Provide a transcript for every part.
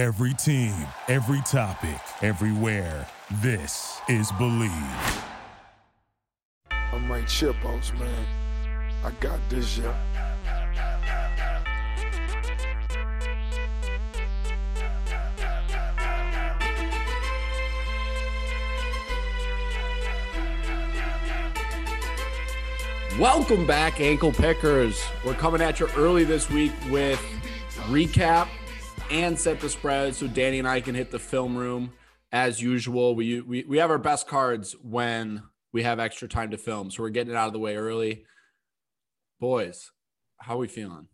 Every team, every topic, everywhere. This is Believe. I'm Mike Chipos, man. I got this, yeah. Welcome back, ankle pickers. We're coming at you early this week with recap and set the spread so Danny and I can hit the film room as usual. We, we, we have our best cards when we have extra time to film. So we're getting it out of the way early. Boys, how are we feeling?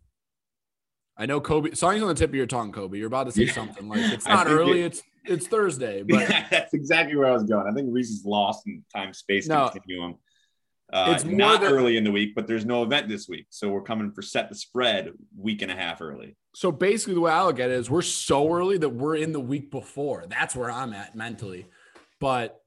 I know Kobe, something's on the tip of your tongue, Kobe. You're about to say Yeah. something like it's not early, it's it's Thursday, but yeah, that's exactly where I was going. I think Reese is lost in time space No. continuum. Uh, It's not that- early in the week, but there's no event this week, so we're coming for set the spread week and a half early. So basically, the way I look at it is we're so early that we're in the week before. That's where I'm at mentally. But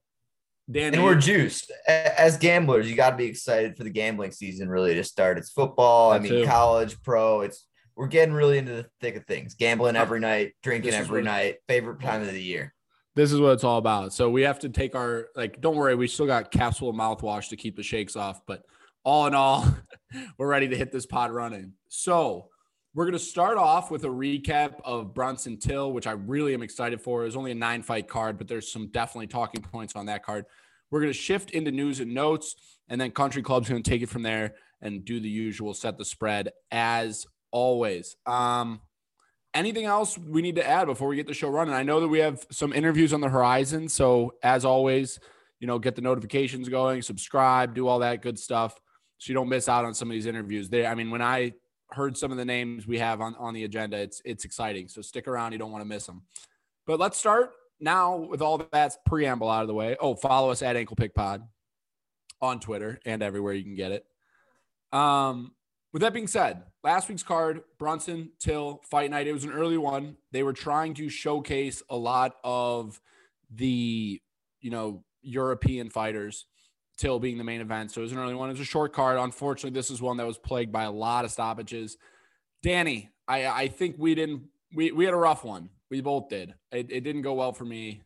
Dan, And we're juiced. As gamblers, you got to be excited for the gambling season really to start. It's football, I mean, too. college, pro. It's we're getting really into the thick of things. Gambling every night, drinking every night, favorite time of the year. This is what it's all about. So we have to take our like. Don't worry, we still got capsule mouthwash to keep the shakes off. But all in all, we're ready to hit this pod running. So we're gonna start off with a recap of Brunson Till, which I really am excited for. It's only a nine fight card, but there's some definitely talking points on that card. We're gonna shift into news and notes, and then Country Club's gonna take it from there and do the usual set the spread as always. Um, anything else we need to add before we get the show running? I know that we have some interviews on the horizon. So as always, you know, get the notifications going, subscribe, do all that good stuff so you don't miss out on some of these interviews. They, I mean, when I heard some of the names we have on, on the agenda, it's it's exciting. So stick around, you don't want to miss them. But let's start now with all that preamble out of the way. Oh, follow us at Ankle Pick Pod on Twitter and everywhere you can get it. Um, with that being said, last week's card, Brunson Till Fight Night, it was an early one. They were trying to showcase a lot of the, you know, European fighters, Till being the main event. So it was an early one. It was a short card. Unfortunately, this is one that was plagued by a lot of stoppages. Danny, I, I think we didn't, we, we had a rough one. We both did. It, it didn't go well for me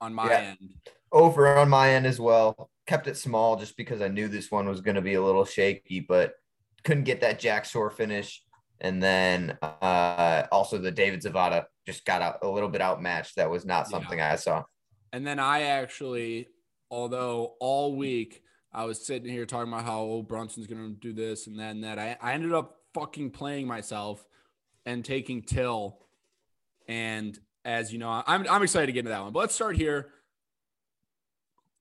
on my Yeah. end. Over on my end as well. Kept it small just because I knew this one was going to be a little shaky, but couldn't get that Jack Shore finish. And then uh, also the David Zawada just got out, a little bit outmatched. That was not Yeah. something I saw. And then I actually, although all week I was sitting here talking about how oh, Brunson's going to do this and that and that, I, I ended up fucking playing myself and taking Till. And as you know, I'm, I'm excited to get into that one. But let's start here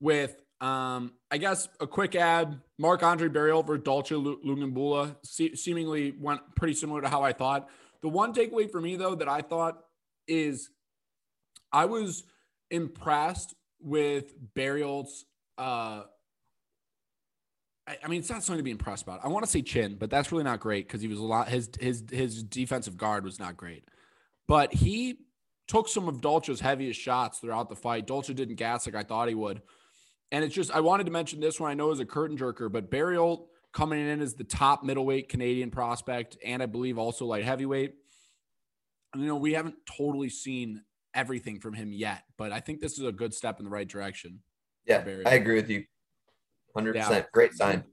with, um, I guess, a quick ad. Marc-André Barriault for Dalcha Lu- Lungiambula se- seemingly went pretty similar to how I thought. The one takeaway for me, though, that I thought is I was impressed with Barriault's. Uh, I, I mean, it's not something to be impressed about. I want to say chin, but that's really not great because he was a lot. His his his defensive guard was not great, but he took some of Dalcha's heaviest shots throughout the fight. Dalcha didn't gas like I thought he would, and it's just I wanted to mention this one. I know is a curtain jerker, but Barriault coming in as the top middleweight Canadian prospect, and I believe also light heavyweight. You know, we haven't totally seen everything from him yet, but I think this is a good step in the right direction. Yeah, I agree with you. 100%. Yeah. Great sign.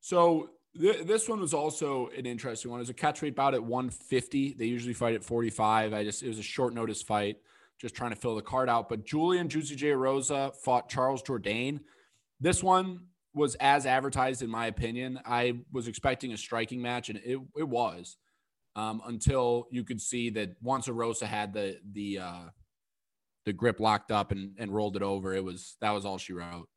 So th- this one was also an interesting one. It was a catch weight bout at 150. They usually fight at 45. I just it was a short notice fight, just trying to fill the card out. But Julian Juicy J Rosa fought Charles Jourdain. This one was as advertised, in my opinion. I was expecting a striking match, and it it was. Um, until you could see that once Rosa had the the uh, the grip locked up and, and rolled it over, it was that was all she wrote.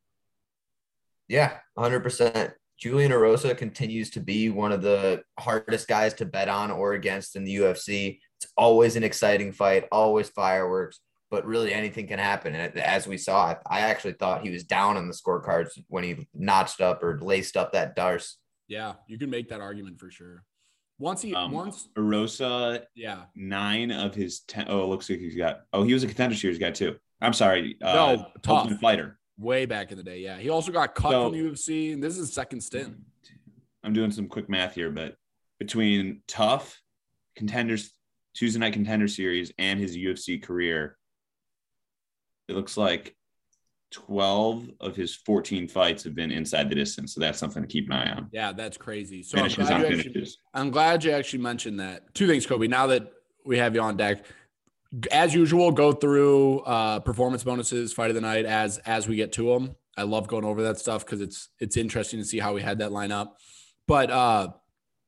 Yeah, 100%. Julian Erosa continues to be one of the hardest guys to bet on or against in the UFC. It's always an exciting fight, always fireworks, but really anything can happen. And as we saw, I- I actually thought he was down on the scorecards when he notched up or laced up that D'Arce. Yeah, you can make that argument for sure. Once he Um, once Erosa, yeah. nine of his ten. Oh, it looks like he's got. Oh, he was a contender series guy too. I'm sorry. Uh, No, tough. Fighter. Way back in the day, yeah. He also got cut So- from the UFC, and this is his second stint. I'm doing some quick math here, but between tough contenders Tuesday Night Contender Series, and his UFC career, it looks like 12 of his 14 fights have been inside the distance. So that's something to keep an eye on. Yeah, that's crazy. So I'm glad, you actually. I'm glad you actually mentioned that. Two things, Kobe. Now that we have you on deck, as usual, go through uh, performance bonuses, fight of the night as as we get to them. I love going over that stuff because it's it's interesting to see how we had that line up. But uh,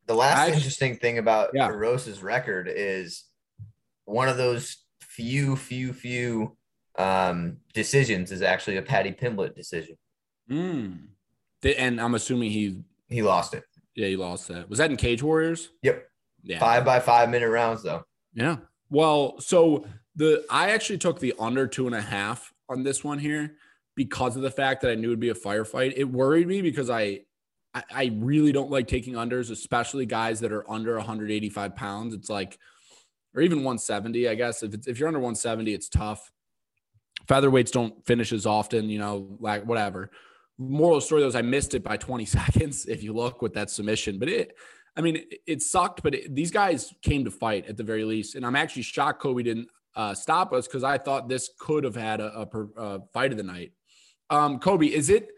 The last I- interesting thing about Yeah. Rosa's record is one of those few, few, few um, decisions is actually a Paddy Pimblett decision. mm, and I'm assuming he He lost it. yeah he lost that. Was that in Cage Warriors? Yep. Yeah. Five by five minute rounds though. Yeah. Well, so the I actually took the under two and a half on this one here because of the fact that I knew it'd be a firefight. It worried me because I I, really don't like taking unders, especially guys that are under 185 pounds. It's like, or even 170, I guess. If it's if you're under 170, it's tough. Featherweights don't finish as often, you know, like whatever. Moral story though is I missed it by 20 seconds if you look with that submission. But it I mean, it, it sucked, but it, these guys came to fight at the very least. And I'm actually shocked Kobe didn't uh, stop us because I thought this could have had a, a, a fight of the night. Um, Kobe, is it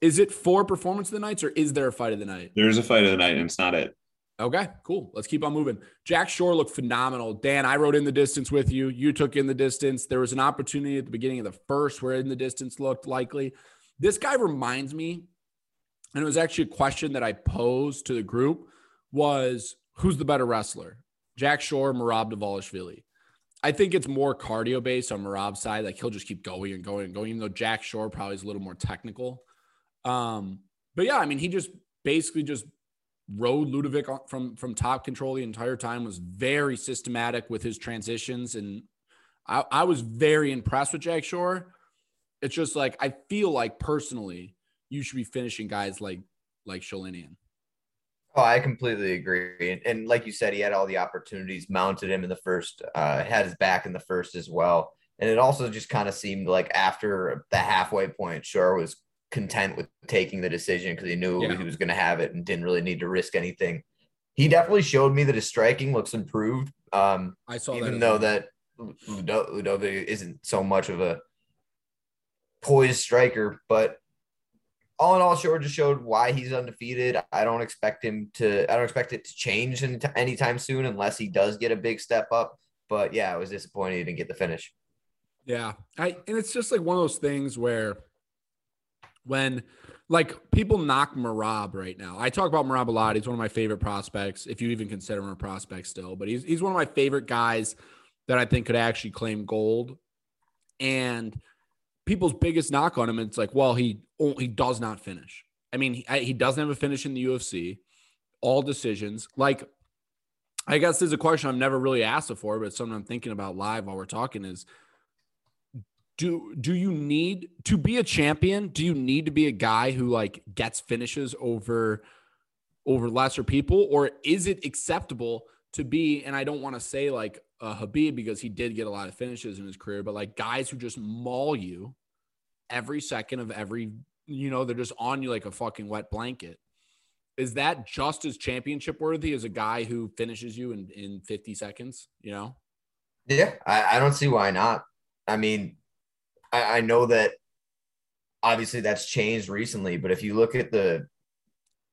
is it for performance of the nights or is there a fight of the night? There's a fight of the night, and it's not it. Okay, cool. Let's keep on moving. Jack Shore looked phenomenal. Dan, I rode in the distance with you. You took in the distance. There was an opportunity at the beginning of the first where in the distance looked likely. This guy reminds me, and it was actually a question that I posed to the group was who's the better wrestler? Jack Shore, Merab Dvalishvili. I think it's more cardio based on Merab's side. Like he'll just keep going and going and going, even though Jack Shore probably is a little more technical. Um, but yeah, I mean, he just basically just rode Liudvik from from top control the entire time. Was very systematic with his transitions, and I, I was very impressed with Jack Shore. It's just like I feel like personally, you should be finishing guys like like Sholinian. Oh, I completely agree. And, and like you said, he had all the opportunities, mounted him in the first, uh, had his back in the first as well. And it also just kind of seemed like after the halfway point, Shore was content with taking the decision because he knew Yeah. he was going to have it and didn't really need to risk anything. He definitely showed me that his striking looks improved. Um, I saw even as though well. that Liudvik isn't so much of a poised striker, but all in all, just showed why he's undefeated. I don't expect him to. I don't expect it to change any anytime soon unless he does get a big step up. But yeah, I was disappointed he didn't get the finish. Yeah. I and it's just like one of those things where when like people knock Merab right now. I talk about Merab a lot. He's one of my favorite prospects, if you even consider him a prospect still, but he's he's one of my favorite guys that I think could actually claim gold. And people's biggest knock on him, it's like, well, he he does not finish. I mean, he, he doesn't have a finish in the UFC. All decisions. Like, I guess there's a question I've never really asked before, but something I'm thinking about live while we're talking is do do you need to be a champion do you need to be a guy who like gets finishes over over lesser people or is it acceptable to be and i don't want to say like uh, Khabib because he did get a lot of finishes in his career but like guys who just maul you every second of every you know they're just on you like a fucking wet blanket is that just as championship worthy as a guy who finishes you in in 50 seconds you know Yeah, I, I don't see why not. I mean, I, I know that obviously that's changed recently, but if you look at the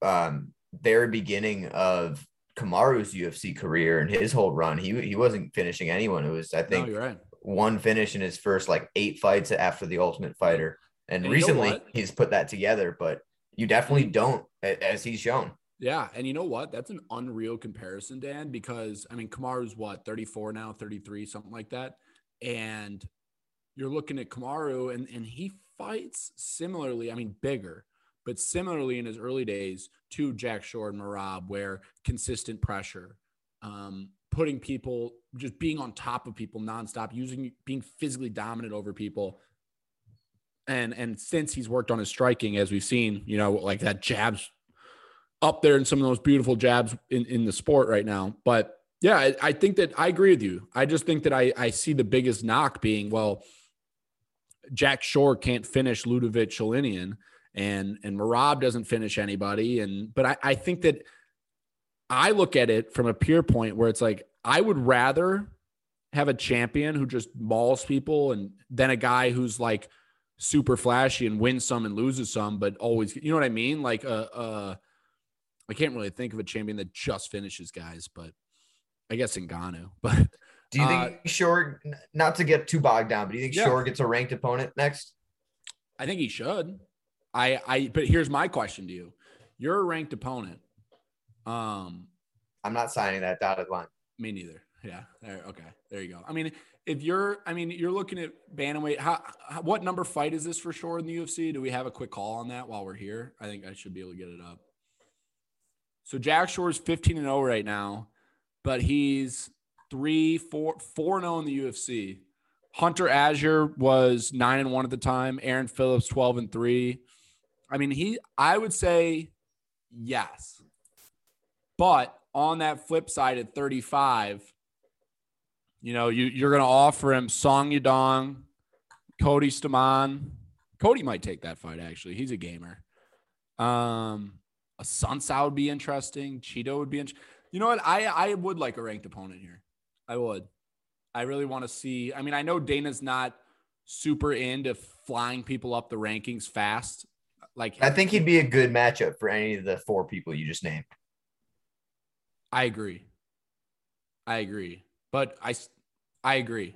um, very beginning of Kamaru's UFC career and his whole run, he he wasn't finishing anyone. It was I no think you're right one finish in his first like eight fights after the Ultimate Fighter, and, And you know recently he's put that together. But you definitely don't, as he's shown. Yeah, and you know what? That's an unreal comparison, Dan, because I mean Kamaru's what, 34 now, 33, something like that. And you're looking at Kamaru and and he fights similarly, I mean bigger, but similarly in his early days to Jack Shore and Merab, where consistent pressure, um, putting people just being on top of people nonstop, using being physically dominant over people. And and since he's worked on his striking, as we've seen, you know, like that jabs up there in some of those beautiful jabs in, in the sport right now. But yeah, I, I think that I agree with you. I just think that I, I see the biggest knock being, well, Jack Shore can't finish Liudvik Sholinian and and Merab doesn't finish anybody. And but I, I think that I look at it from a pure point where it's like I would rather have a champion who just mauls people and then a guy who's like super flashy and wins some and loses some, but always, you know what I mean? Like, uh, uh, I can't really think of a champion that just finishes guys, but I guess Ngannou. But do you think uh, Shore, not to get too bogged down, but do you think yeah. Shore gets a ranked opponent next? I think he should. I, I, but here's my question to you: You're a ranked opponent. Um, I'm not signing that dotted line. Me neither. Yeah. Okay. There you go. I mean, if you're, I mean, you're looking at bantamweight. How, how, what number fight is this for Shore in the UFC? Do we have a quick call on that while we're here? I think I should be able to get it up. So Jack Shore's 15 and 0 right now, but he's three, four, four and 0 in the UFC. Hunter Azure was nine and one at the time. Aaron Phillips 12 and three. I mean, he, I would say yes. But on that flip side at 35, you know, you, you're going to offer him Song Yadong, Cody Stamann. Cody might take that fight, actually. He's a gamer. Um, a Sunsao would be interesting. Chito would be interesting. You know what? I, I would like a ranked opponent here. I would. I really want to see. I mean, I know Dana's not super into flying people up the rankings fast. Like I think he'd be a good matchup for any of the four people you just named. I agree. I agree. But I I agree.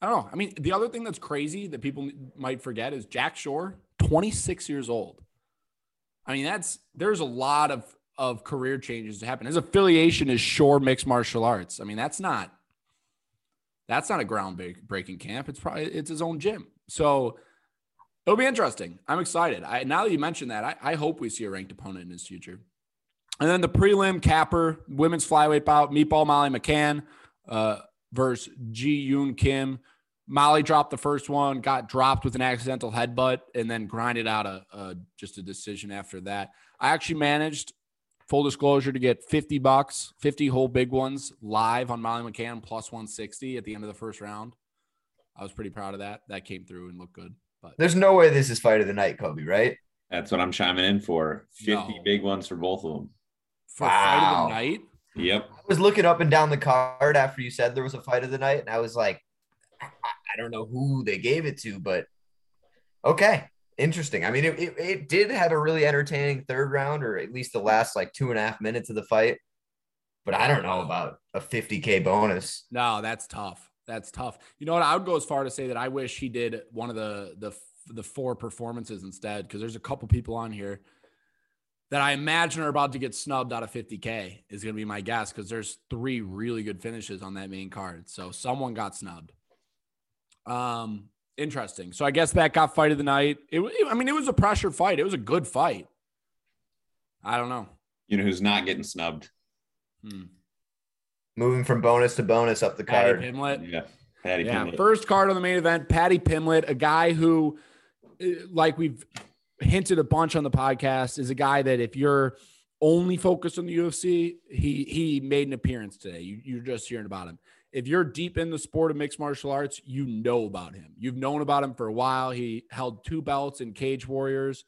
I don't know. I mean, the other thing that's crazy that people might forget is Jack Shore, 26 years old. I mean, that's there's a lot of of career changes to happen. His affiliation is Shore Mixed Martial Arts. I mean, that's not that's not a groundbreaking camp. It's probably it's his own gym. So it'll be interesting. I'm excited. I now that you mentioned that, I, I hope we see a ranked opponent in his future. And then the prelim capper, women's flyweight bout, Meatball Molly McCann uh, versus Ji Yoon Kim. Molly dropped the first one, got dropped with an accidental headbutt, and then grinded out a, a just a decision after that. I actually managed full disclosure to get 50 bucks, 50 whole big ones live on Molly McCann plus 160 at the end of the first round. I was pretty proud of that. That came through and looked good. But there's no way this is fight of the night, Kobe, right? That's what I'm chiming in for. 50 no. big ones for both of them. For wow. fight of the night? Yep. I was looking up and down the card after you said there was a fight of the night, and I was like, I don't know who they gave it to, but okay interesting. I mean, it, it, it, did have a really entertaining third round, or at least the last like two and a half minutes of the fight. But I don't know about a 50K bonus. No, that's tough. That's tough. You know what? I would go as far to say that I wish he did one of the the the four performances instead, because there's a couple people on here that I imagine are about to get snubbed out of 50K, is going to be my guess, because there's three really good finishes on that main card. So someone got snubbed. Um, interesting. So I guess that got fight of the night. It, I mean, it was a pressure fight. It was a good fight. I don't know. You know who's not getting snubbed? Hmm. Moving from bonus to bonus up the card. Paddy Pimblett. Yeah. Paddy yeah. Pimblett. First card on the main event, Paddy Pimblett, a guy who, eh, like we've hinted a bunch on the podcast, is a guy that if you're only focused on the UFC, he he made an appearance today. You, you're just hearing about him if you're deep in the sport of mixed martial arts, you know about him. You've known about him for a while. He held two belts in Cage Warriors.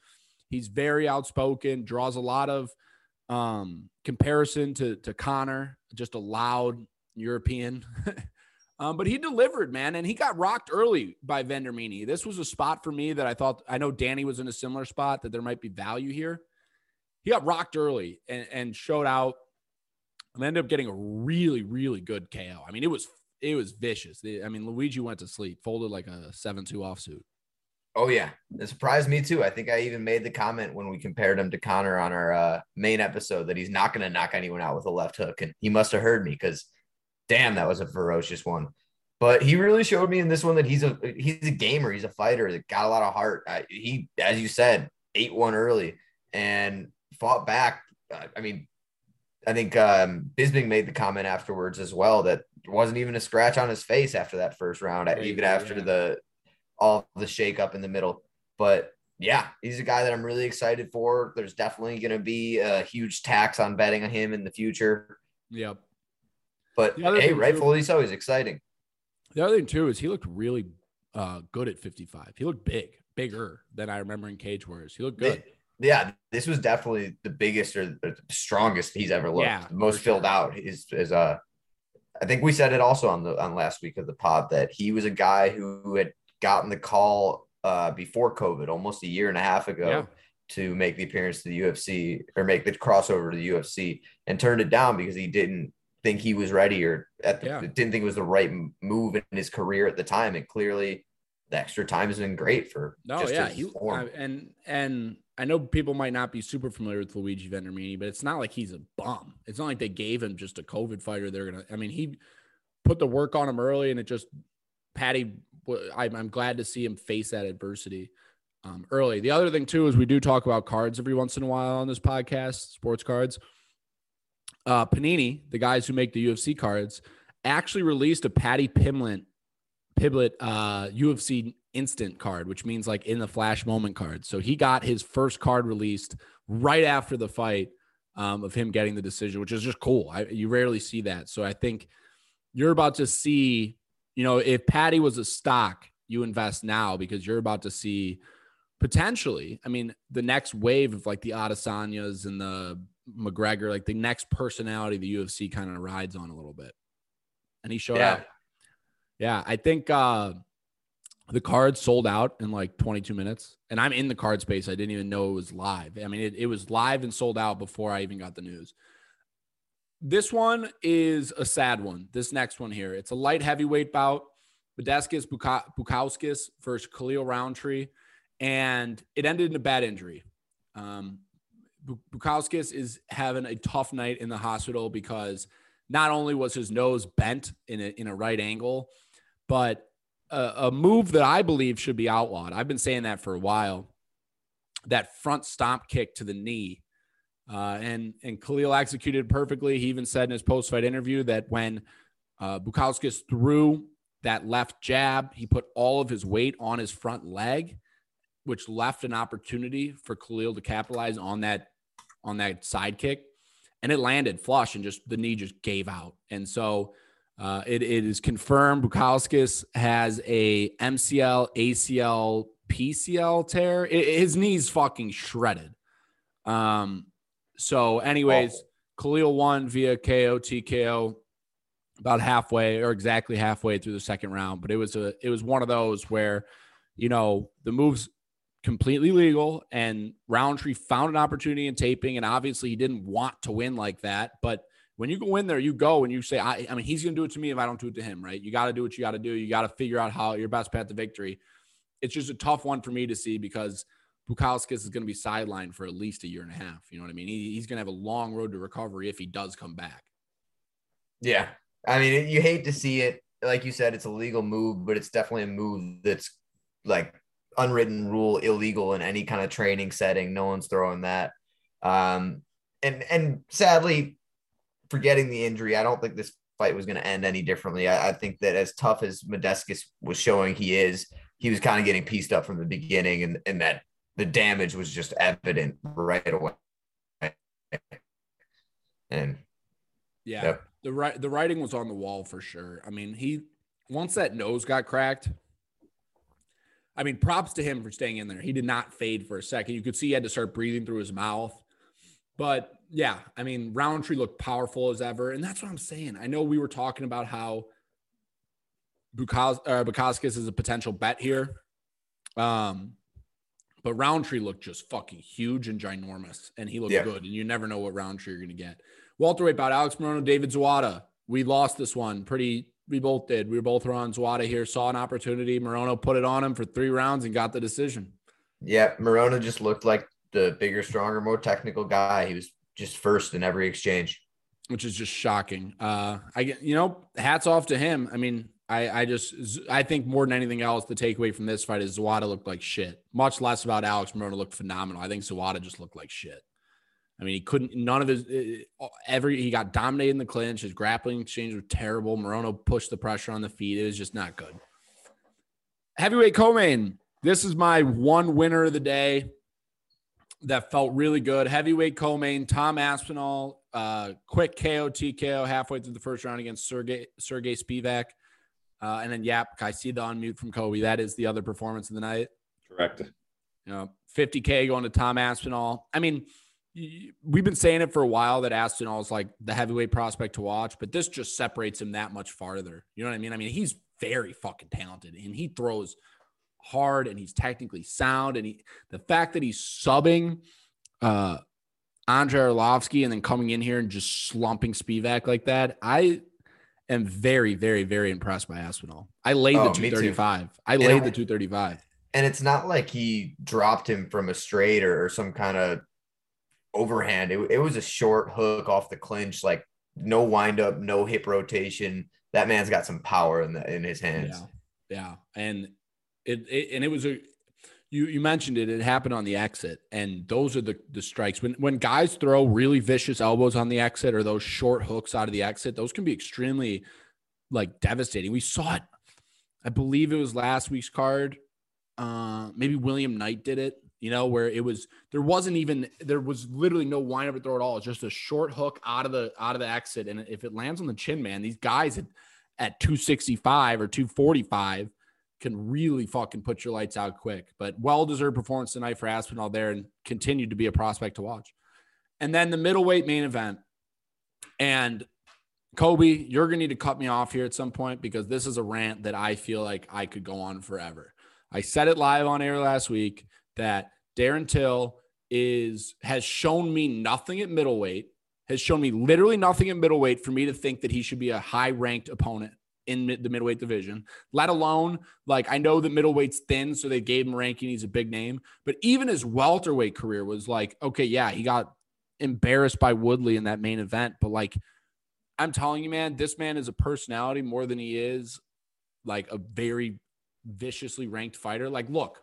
He's very outspoken, draws a lot of um, comparison to, to Conor, just a loud European. um, but he delivered, man, and he got rocked early by Vendramini. This was a spot for me that I thought, I know Danny was in a similar spot, that there might be value here. He got rocked early and, and showed out And ended up getting a really, really good KO. I mean, it was it was vicious. I mean, Luigi went to sleep, folded like a seven-two offsuit. Oh yeah, it surprised me too. I think I even made the comment when we compared him to Conor on our uh, main episode that he's not going to knock anyone out with a left hook, and he must have heard me because, damn, that was a ferocious one. But he really showed me in this one that he's a he's a gamer, he's a fighter that got a lot of heart. I, he, as you said, eight one early and fought back. I mean, I think um, Bisping made the comment afterwards as well that wasn't even a scratch on his face after that first round, Great, even after yeah. the all the shake up in the middle. But yeah, he's a guy that I'm really excited for. There's definitely going to be a huge tax on betting on him in the future. Yep. But hey, rightfully too, so, he's exciting. The other thing too is he looked really uh, good at 55. He looked big, bigger than I remember in Cage Warriors. He looked good yeah, this was definitely the biggest or the strongest he's ever looked. Yeah, the most filled out is is uh I think we said it also on the on last week of the pod that he was a guy who had gotten the call uh, before COVID, almost a year and a half ago, Yeah. to make the appearance to the UFC or make the crossover to the UFC, and turned it down because he didn't think he was ready or at the, Yeah. didn't think it was the right move in his career at the time. And clearly, the extra time has been great for No, just yeah, he, form. I- and and I know people might not be super familiar with Luigi Vendramin, but it's not like he's a bum. It's not like they gave him just a COVID fighter. They're gonna. I mean, he put the work on him early, and it just Paddy. I'm glad to see him face that adversity um, early. The other thing too is we do talk about cards every once in a while on this podcast, sports cards. Uh, Panini, the guys who make the UFC cards, actually released a Paddy Pimblett Piblet uh, UFC instant card, which means like in the flash moment card. So he got his first card released right after the fight um, of him getting the decision, which is just cool. I, you rarely see that. So I think you're about to see, you know, if Paddy was a stock, you invest now because you're about to see potentially, I mean, the next wave of like the Adesanyas and the McGregor, like the next personality the UFC kind of rides on a little bit. And he showed Yeah. out. Yeah, I think uh the card sold out in like 22 minutes. And I'm in the card space. I didn't even know it was live. I mean, it, it was live and sold out before I even got the news. This one is a sad one. This next one here. It's a light heavyweight bout. Badeskis Buka- Bukauskas versus Khalil Rountree. And it ended in a bad injury. Um, Bukauskas is having a tough night in the hospital because not only was his nose bent in a, in a right angle, but a, a move that I believe should be outlawed. I've been saying that for a while. That front stomp kick to the knee, uh, and and Khalil executed perfectly. He even said in his post fight interview that when uh, Bukauskas threw that left jab, he put all of his weight on his front leg, which left an opportunity for Khalil to capitalize on that on that side kick, and it landed flush, and just the knee just gave out, and so. Uh, it, it is confirmed Bukauskas has a MCL, ACL, PCL tear. I- his knee's fucking shredded. Um, so, anyways, Khalil won via KO TKO about halfway or exactly halfway through the second round. But it was a it was one of those where, you know, the moves completely legal and Rountree found an opportunity in taping, and obviously he didn't want to win like that, but when you go in there, you go and you say, I, I mean, he's going to do it to me if I don't do it to him, right? You got to do what you got to do. You got to figure out how your best path to victory. It's just a tough one for me to see because Bukauskas is going to be sidelined for at least a year and a half. You know what I mean? He, he's going to have a long road to recovery if he does come back. Yeah. I mean, you hate to see it. Like you said, it's a legal move, but it's definitely a move that's like unwritten rule illegal in any kind of training setting. No one's throwing that. Um, and and sadly, forgetting the injury, I don't think this fight was going to end any differently. I, I think that as tough as Modestas was showing he is, he was kind of getting pieced up from the beginning, and and that the damage was just evident right away. And Yeah. Yep. The right the writing was on the wall for sure. I mean, he once that nose got cracked. I mean, props to him for staying in there. He did not fade for a second. You could see he had to start breathing through his mouth. But yeah, I mean, Rountree looked powerful as ever. And that's what I'm saying. I know we were talking about how Bukauskas, uh, Bukauskas is a potential bet here. Um, but Rountree looked just fucking huge and ginormous, and he looked Yeah. good. And you never know what Rountree you're going to get. Walter Welterweight bout Alex Morono, David Zawada. We lost this one pretty. We both did. We were both on Zawada here. Saw an opportunity. Morono put it on him for three rounds and got the decision. Yeah, Morono just looked like the bigger, stronger, more technical guy. He was just first in every exchange. which is just shocking. Uh, I get, you know, hats off to him. I mean, I, I just, I think more than anything else, the takeaway from this fight is Zawada looked like shit. Much less about Alex Morono looked phenomenal. I think Zawada just looked like shit. I mean, he couldn't, none of his, uh, every, he got dominated in the clinch. His grappling exchange was terrible. Morono pushed the pressure on the feet. It was just not good. Heavyweight co-main. This is my one winner of the day that felt really good. Heavyweight co-main, Tom Aspinall, uh, quick KO TKO halfway through the first round against Sergey Sergey Spivak. Uh, and then Yap, I see the unmute from Kobe. That is the other performance of the night. Correct. You know, 50K going to Tom Aspinall. I mean, we've been saying it for a while that Aspinall is like the heavyweight prospect to watch, but this just separates him that much farther. You know what I mean? I mean, he's very fucking talented and he throws hard and he's technically sound. And he, the fact that he's subbing uh, Andrei Arlovsky and then coming in here and just slumping Spivak like that, I am very, very, very impressed by Aspinall. I laid Oh, the 235. I laid I- the 235. And it's not like he dropped him from a straight or, or some kind of overhand. It, it was a short hook off the clinch, like no windup, no hip rotation. That man's got some power in the in his hands. Yeah, yeah, and it, it and it was a you you mentioned it. It happened on the exit, and those are the the strikes when when guys throw really vicious elbows on the exit or those short hooks out of the exit. Those can be extremely like devastating. We saw it. I believe it was last week's card. Uh, maybe William Knight did it. You know, where it was there wasn't even there was literally no wind up throw at all. It's just a short hook out of the out of the exit, and if it lands on the chin, man, these guys at, at 265 or 245 can really fucking put your lights out quick. But well deserved performance tonight for Aspinall there, and continued to be a prospect to watch. And then the middleweight main event, and Kobe, you're gonna need to cut me off here at some point because this is a rant that I feel like I could go on forever. I said it live on air last week that Darren Till is has shown me nothing at middleweight, has shown me literally nothing at middleweight for me to think that he should be a high ranked opponent in mid, the middleweight division, let alone like I know that middleweight's thin, so they gave him ranking. He's a big name, but even his welterweight career was like, okay, yeah, he got embarrassed by Woodley in that main event, but like I'm telling you, man, this man is a personality more than he is like a very viciously ranked fighter. Like, look,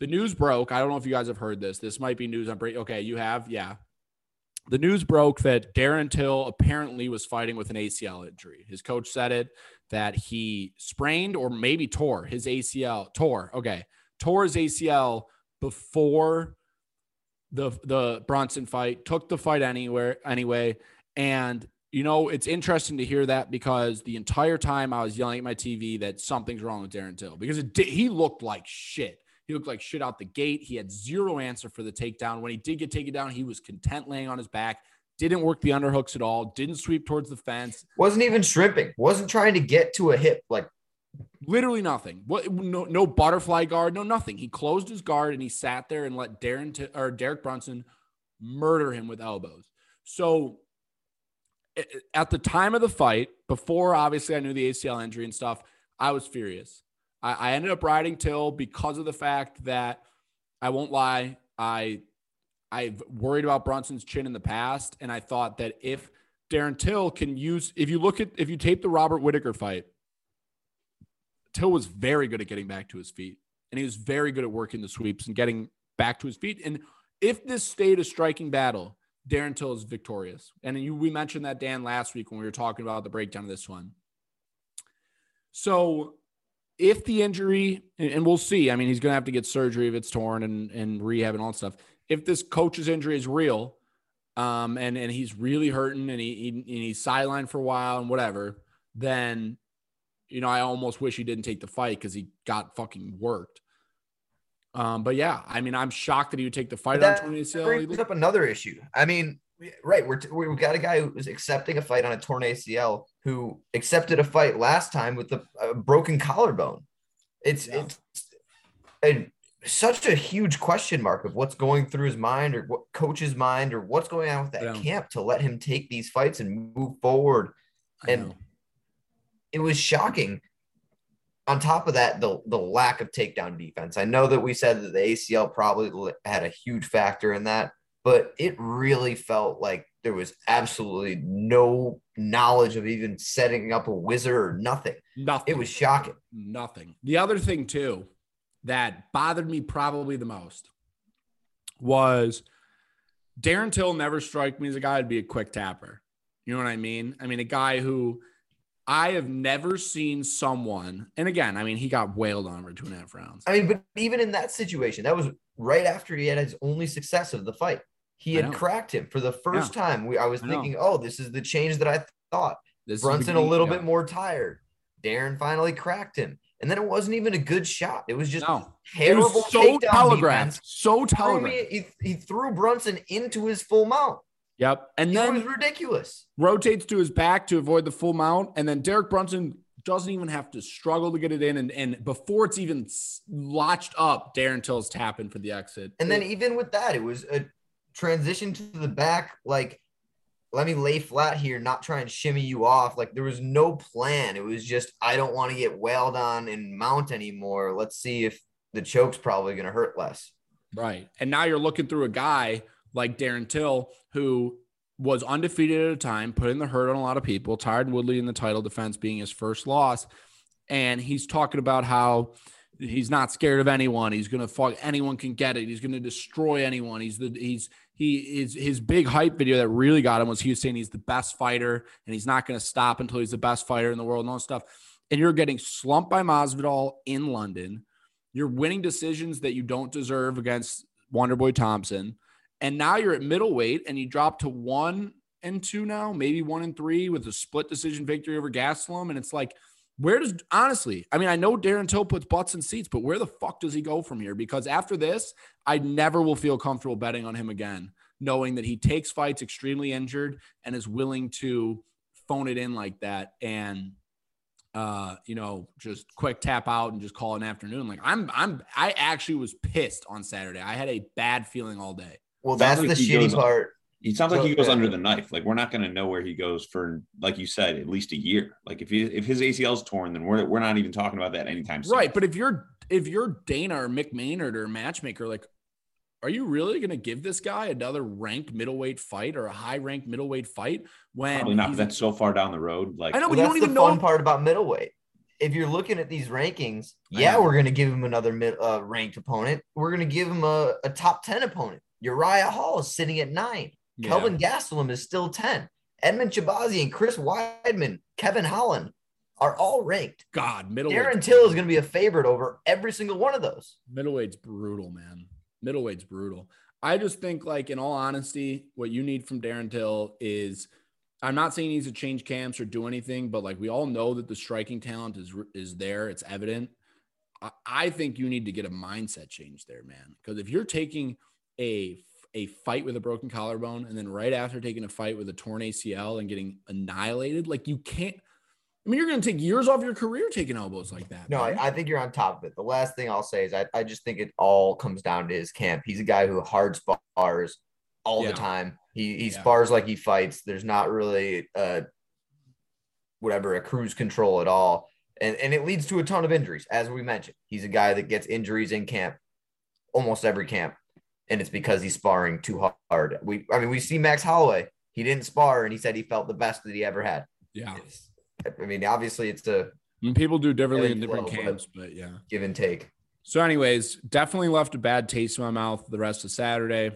the news broke. I don't know if you guys have heard this. This might be news break. Okay, you have, yeah. The news broke that Darren Till apparently was fighting with an ACL injury. His coach said it that he sprained or maybe tore his ACL. Tore, okay, tore his ACL before the the Brunson fight. Took the fight anywhere anyway, and you know, it's interesting to hear that because the entire time I was yelling at my TV that something's wrong with Darren Till because it did, he looked like shit. He looked like shit out the gate. He had zero answer for the takedown. When he did get taken down, he was content laying on his back. Didn't work the underhooks at all. Didn't sweep towards the fence. Wasn't even shrimping. Wasn't trying to get to a hip. Like Literally nothing. What? No, no butterfly guard. No nothing. He closed his guard and he sat there and let Darren T- or Derek Brunson murder him with elbows. So at the time of the fight, before obviously I knew the ACL injury and stuff, I was furious. I, I ended up riding Till because of the fact that I won't lie, I I've worried about Brunson's chin in the past, and I thought that if Darren Till can use, if you look at if you tape the Robert Whitaker fight, Till was very good at getting back to his feet, and he was very good at working the sweeps and getting back to his feet. And if this stayed a striking battle, Darren Till is victorious. And you, we mentioned that Dan last week when we were talking about the breakdown of this one. So if the injury, and we'll see, I mean, he's going to have to get surgery if it's torn and, and rehab and all that stuff. If this coach's injury is real, um, and, and he's really hurting and, he, he, and he's sidelined for a while and whatever, then, you know, I almost wish he didn't take the fight because he got fucking worked. Um, but yeah, I mean, I'm shocked that he would take the fight that on 20 ACL. He brings up another issue. I mean, right, we're we've got a guy who is accepting a fight on a torn ACL who accepted a fight last time with a, a broken collarbone. It's Yeah. it's a, such a huge question mark of what's going through his mind or what coach's mind or what's going on with that Yeah. camp to let him take these fights and move forward. And it was shocking. On top of that, the the lack of takedown defense. I know that we said that the ACL probably had a huge factor in that, but it really felt like there was absolutely no knowledge of even setting up a whizzer or nothing. nothing. It was shocking. Nothing. The other thing too that bothered me probably the most was Darren Till never struck me as a guy who'd be a quick tapper. You know what I mean? I mean, a guy who I have never seen someone, and again, I mean, he got wailed on for two and a half rounds. I mean, but even in that situation, that was right after he had his only success of the fight. He had cracked him for the first time. We, I was I thinking, oh, this is the change that I thought. This Brunson a little yeah. bit more tired. Darren finally cracked him. and then it wasn't even a good shot. It was just No, it terrible. was so telegraphed. defense. So telegraphed. he, he threw Brunson into his full mount. Yep. And It then was ridiculous. rotates to his back to avoid the full mount, and then Derek Brunson doesn't even have to struggle to get it in, and, and before it's even latched up, Darren Till's tapping for the exit. And then even with that, it was a transition to the back. Like, let me lay flat here, not try and shimmy you off. Like there was no plan. It was just I don't want to get wailed on and mount anymore. Let's see if the choke's probably going to hurt less. Right. And now you're looking through a guy like Darren Till, who was undefeated at a time, putting the hurt on a lot of people. Tired Woodley in the title defense being his first loss. And he's talking about how he's not scared of anyone. He's gonna fuck anyone can get it. He's gonna destroy anyone. He's the he's he is his big hype video that really got him was he was saying he's the best fighter and he's not gonna stop until he's the best fighter in the world and all that stuff. And you're getting slumped by Masvidal in London. You're winning decisions that you don't deserve against Wonderboy Thompson. And now you're at middleweight and you drop to one and two now, maybe one and three with a split decision victory over Gastelum. And it's like, where does honestly, I mean, I know Darren Till puts butts in seats, but where the fuck does he go from here? Because after this, I never will feel comfortable betting on him again, knowing that he takes fights extremely injured and is willing to phone it in like that. And uh, you know, just quick tap out and just call it an afternoon. Like I'm, I'm, I actually was pissed on Saturday. I had a bad feeling all day. Well, Sounds that's like the shitty goes- part. He sounds like So- he goes yeah. under the knife. Like we're not going to know where he goes for, like you said, at least a year. Like if he if his ACL's torn, then we're we're not even talking about that anytime soon. Right. But if you're, if you're Dana or Mick Maynard or matchmaker, like, are you really going to give this guy another ranked middleweight fight or a high ranked middleweight fight when Probably not. That's so far down the road. Like I know, Well, but you that's don't the even fun know. part about middleweight. If you're looking at these rankings, yeah, we're going to give him another mid, uh, ranked opponent. We're going to give him a, a top 10 opponent. Uriah Hall is sitting at nine. Yeah. Kelvin Gastelum is still 10. Edmund Chabazi and Chris Weidman, Kevin Holland are all ranked. God, middleweight. Darren Till is going to be a favorite over every single one of those. Middleweight's brutal, man. Middleweight's brutal. I just think, like, in all honesty, what you need from Darren Till is I'm not saying he needs to change camps or do anything, but like we all know that the striking talent is is there. It's evident. I, I think you need to get a mindset change there, man. Because if you're taking a a fight with a broken collarbone and then right after taking a fight with a torn ACL and getting annihilated, like you can't. I mean, you're going to take years off your career taking elbows like that. No. I, I think you're on top of it. The last thing I'll say is I, I just think it all comes down to his camp. He's a guy who hard spars all Yeah. the time. He he Yeah. spars like he fights. There's not really uh whatever a cruise control at all. And and it leads to a ton of injuries, as we mentioned. He's a guy that gets injuries in camp, almost every camp. And it's because he's sparring too hard. We I mean, we see Max Holloway. He didn't spar and he said he felt the best that he ever had. yeah. It's- I mean, obviously it's a I mean, people do differently in different flow, but- camps, but yeah. give and take. So, anyways, definitely left a bad taste in my mouth the rest of Saturday.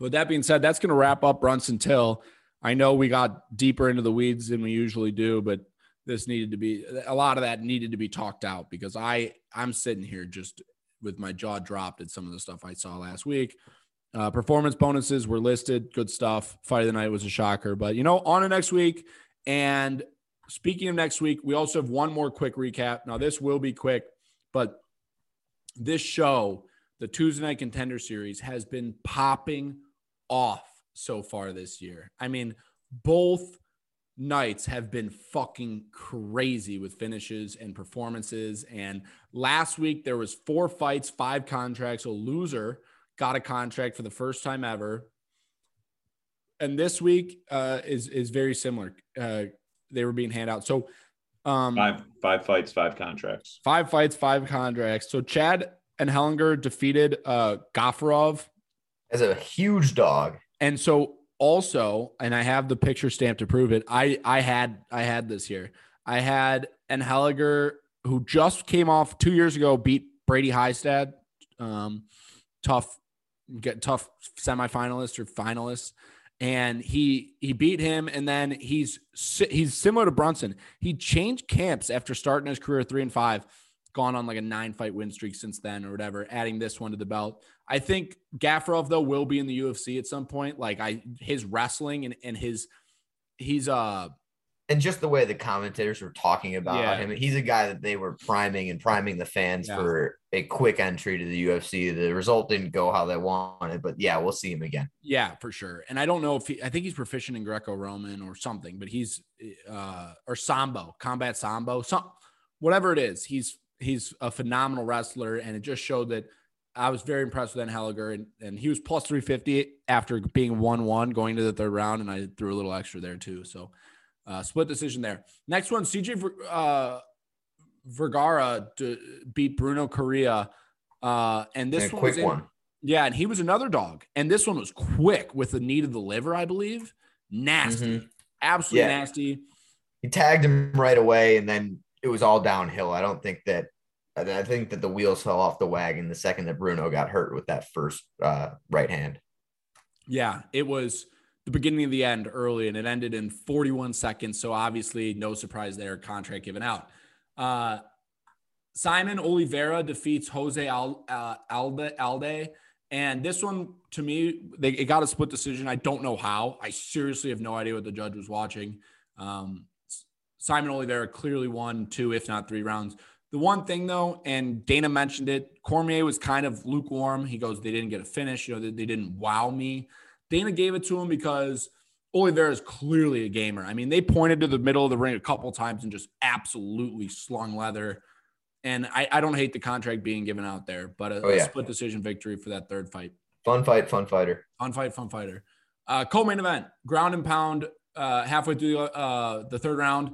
But that being said, that's going to wrap up Brunson Till. I know we got deeper into the weeds than we usually do, but this needed to be a lot of that needed to be talked out because I I'm sitting here just with my jaw dropped at some of the stuff I saw last week. Uh, performance bonuses were listed, good stuff. Fight of the night was a shocker, but you know, on to next week. And speaking of next week, we also have one more quick recap. Now, this will be quick, but this show, the Tuesday Night Contender Series, has been popping off so far this year. I mean, both nights have been fucking crazy with finishes and performances. And last week there was four fights, five contracts. A loser got a contract for the first time ever. And this week uh, is is very similar. Uh, they were being handed out. So um, five five fights, five contracts. Five fights, five contracts. So Chad Anheliger defeated uh Gaffarov. As a huge dog. And so also, and I have the picture stamp to prove it. I I had I had this here. I had Anheliger who just came off two years ago, beat Brady Hiestand. Um, tough, get tough semifinalist or finalist. And he he beat him, and then he's he's similar to Brunson. He changed camps after starting his career three and five, gone on like a nine fight win streak since then or whatever. Adding this one to the belt, I think Gaffarov though will be in the UFC at some point. Like I his wrestling and and his he's uh and just the way the commentators were talking about Yeah. him, he's a guy that they were priming and priming the fans Yeah. for a quick entry to the UFC. The result didn't go how they wanted, but yeah, we'll see him again. Yeah, for sure. And I don't know if he, I think he's proficient in Greco-Roman or something, but he's uh or Sambo, combat Sambo, some whatever it is. He's he's a phenomenal wrestler, and it just showed that I was very impressed with Anheliger, and, and he was plus 350 after being 1-1 going to the third round, and I threw a little extra there too. So uh split decision there. Next one, CJ uh Vergara beat Bruno Correa. Uh, and this And one was in- one. yeah, and he was another dog. And this one was quick with the need of the liver, I believe. Nasty. Mhm. Absolutely Yeah. nasty. He tagged him right away, and then it was all downhill. I don't think that. I think that the wheels fell off the wagon the second that Bruno got hurt with that first uh, right hand. Yeah, it was the beginning of the end early, and it ended in 41 seconds. So obviously, no surprise there. Contract given out. Uh, Simon Oliveira defeats Jose uh, Alde, Alde. And this one, to me, they, it got a split decision. I don't know how. I seriously have no idea what the judge was watching. Um, Simon Oliveira clearly won two, if not three rounds. The one thing though, and Dana mentioned it, Cormier was kind of lukewarm. He goes, they didn't get a finish. You know, they, they didn't wow me. Dana gave it to him because Oliveira is clearly a gamer. I mean, they pointed to the middle of the ring a couple times and just absolutely slung leather. And I, I don't hate the contract being given out there, but a, Oh, yeah. a split decision victory for that third fight. Fun fight, fun fighter. Fun fight, fun fighter. Uh, co-main event, ground and pound, uh, halfway through uh, the third round.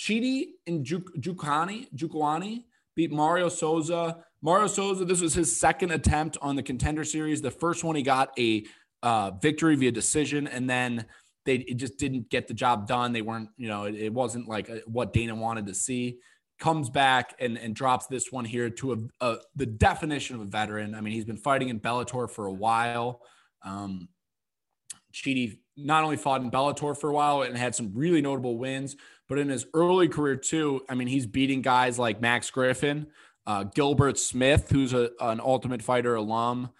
Chidi and Juk- Jukani, Jukwani beat Mario Souza. Mario Souza, this was his second attempt on the contender series. The first one he got a uh, victory via decision, and then they just didn't get the job done. They weren't, you know, it, it wasn't like uh what Dana wanted to see. Comes back and, and drops this one here to a, a the definition of a veteran. I mean, he's been fighting in Bellator for a while. Um, Chidi not only fought in Bellator for a while and had some really notable wins, but in his early career too. I mean, he's beating guys like Max Griffin, uh, Gilbert Smith, who's a, an Ultimate Fighter alum.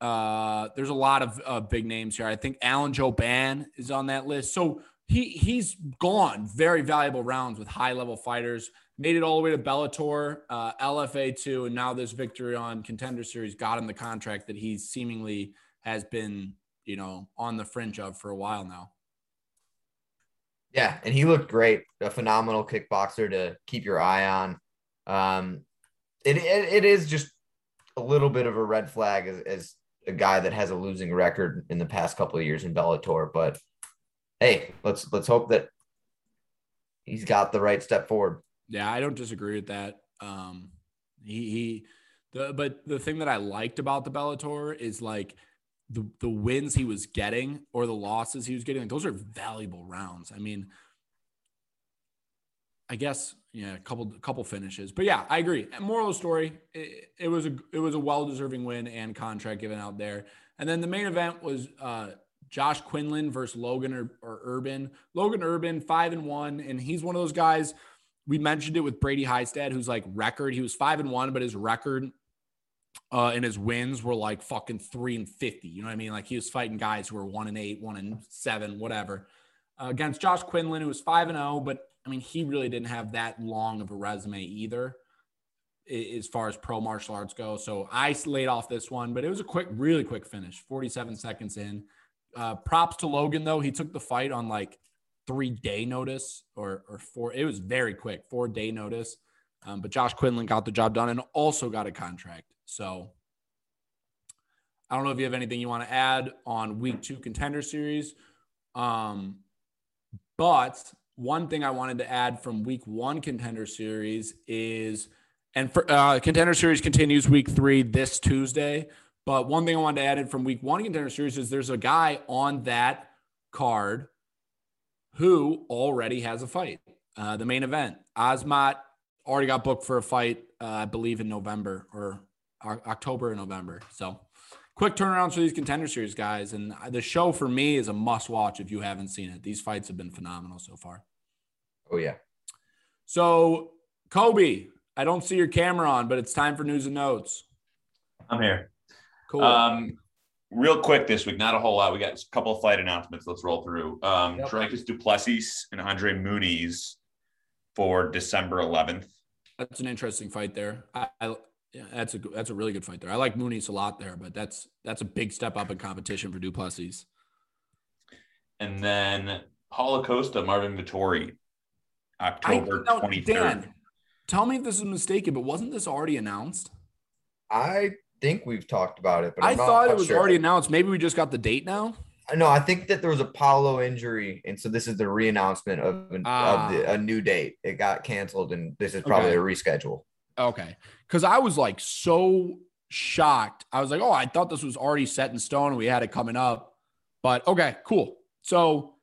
Uh, there's a lot of uh, big names here. I think Alan Jouban is on that list. So he he's gone very valuable rounds with high level fighters. Made it all the way to Bellator, uh, LFA two, and now this victory on Contender Series got him the contract that he seemingly has been, you know, on the fringe of for a while now. Yeah, and he looked great. A phenomenal kickboxer to keep your eye on. Um, it, it, it is just a little bit of a red flag as, as a guy that has a losing record in the past couple of years in Bellator. But hey, let's let's hope that he's got the right step forward. Yeah, I don't disagree with that. Um, he, he the but the thing that I liked about the Bellator is like the the wins he was getting or the losses he was getting. Like, those are valuable rounds. I mean, I guess yeah, a couple couple finishes, but yeah, I agree. Moral of the story, it, it was a it was a well deserving win and contract given out there. And then the main event was uh, Josh Quinlan versus Logan or, or Urban. Logan Urban five and one, and he's one of those guys. We mentioned it with Brady Hiestand, who's like record. He was five and one, but his record uh, and his wins were like fucking three and fifty. You know what I mean? Like he was fighting guys who were one and eight, one and seven, whatever. Uh, against Josh Quinlan, who was five and zero, but I mean he really didn't have that long of a resume either, as far as pro martial arts go. So I laid off this one, but it was a quick, really quick finish, forty-seven seconds in. Uh, props to Logan though; he took the fight on like three day notice or or four. It was very quick, four day notice. Um, but Josh Quinlan got the job done and also got a contract. So I don't know if you have anything you want to add on week two contender series. Um, but one thing I wanted to add from week one contender series is, and for uh, contender series continues week three this Tuesday. But one thing I wanted to add in from week one contender series is there's a guy on that card who already has a fight. Uh, the main event, Asmat already got booked for a fight, uh, I believe in November or October and November. So quick turnarounds for these contender series guys. And the show for me is a must watch if you haven't seen it. These fights have been phenomenal so far. Oh yeah. So, Kobe, I don't see your camera on, but it's time for news and notes. I'm here. Cool. Um, real quick this week, not a whole lot. We got a couple of fight announcements. Let's roll through. Um, Yep. Dricus Du Plessis and Andre Muniz for December 11th. That's an interesting fight there. I, I yeah, that's a that's a really good fight there. I like Muniz a lot there, but that's that's a big step up in competition for Du Plessis. And then Paulo Costa, Marvin Vettori, October 23rd. Dan, tell me if this is mistaken, but wasn't this already announced? I think we've talked about it, but I I'm not thought it was sure. already announced. Maybe we just got the date now. No, I think that there was a Paulo injury, and so this is the reannouncement of, an, Ah. of the, a new date. It got canceled, and this is probably Okay. a reschedule. Okay. Cause I was like so shocked. I was like, oh, I thought this was already set in stone we had it coming up. But okay, cool. So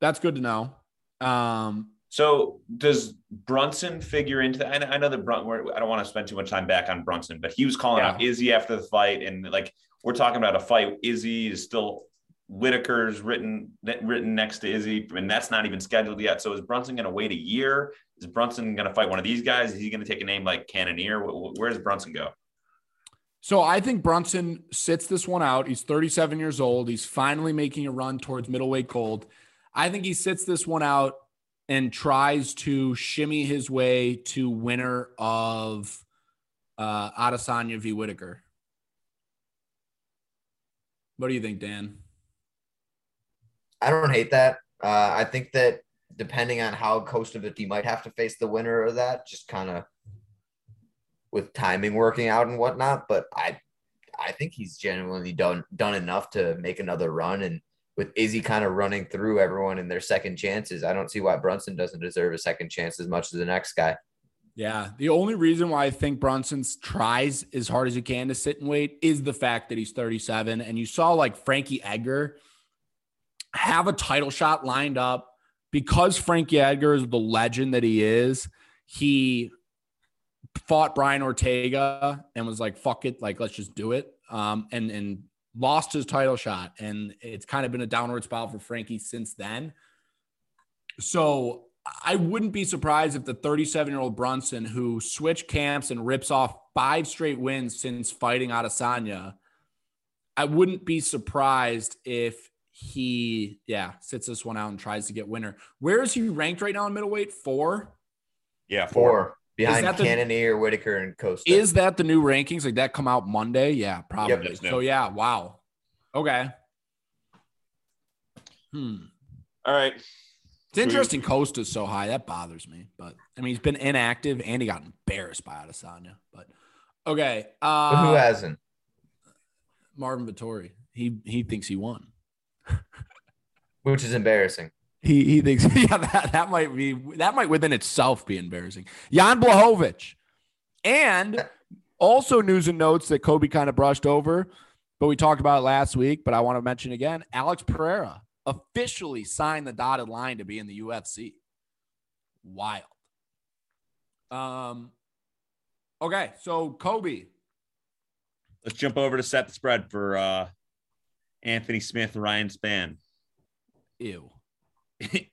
that's good to know. Um, So does Brunson figure into that? I know, that Brun, we're, I don't want to spend too much time back on Brunson, but he was calling out Izzy after the fight, and like we're talking about a fight. Izzy is still Whittaker's written written next to Izzy, and that's not even scheduled yet. So is Brunson going to wait a year? Is Brunson going to fight one of these guys? Is he going to take a name like Cannonier? Wh- wh- Where does Brunson go? So I think Brunson sits this one out. He's 37 years old. He's finally making a run towards middleweight gold. I think he sits this one out and tries to shimmy his way to winner of uh, Adesanya v. Whittaker. What do you think, Dan? I don't hate that. Uh, I think that depending on how Costa he might have to face the winner of that, just kind of with timing working out and whatnot. But I, I think he's genuinely done done enough to make another run. And with Izzy kind of running through everyone in their second chances, I don't see why Brunson doesn't deserve a second chance as much as the next guy. Yeah. The only reason why I think Brunson tries as hard as he can to sit and wait is the fact that he's 37. And you saw like Frankie Edgar have a title shot lined up because Frankie Edgar is the legend that he is. He fought Brian Ortega and was like, fuck it, like let's just do it. Um, and and lost his title shot. And it's kind of been a downward spiral for Frankie since then. So I wouldn't be surprised if the 37 year old Brunson, who switched camps and rips off five straight wins since fighting Adesanya, I wouldn't be surprised if he, yeah, sits this one out and tries to get winner. Where is he ranked right now in middleweight? Four. Yeah, Four behind that the- Cannonier, Whittaker, and Costa. Is that the new rankings? Like that come out Monday? Yeah, probably. Yep. So yeah, wow. Okay. Hmm. All right. It's interesting Costa's so high. That bothers me. But I mean, he's been inactive and he got embarrassed by Adesanya. But okay. Uh, But who hasn't? Marvin Vettori. He he thinks he won. Which is embarrassing. He he thinks yeah that, that might be that might within itself be embarrassing. Jan Blachowicz. And also news and notes that Kobe kind of brushed over, but we talked about it last week. But I want to mention again, Alex Pereira officially signed the dotted line to be in the UFC. Wild. Um. Okay, so Kobe. Let's jump over to set the spread for uh, Anthony Smith, Ryan Spann. Ew.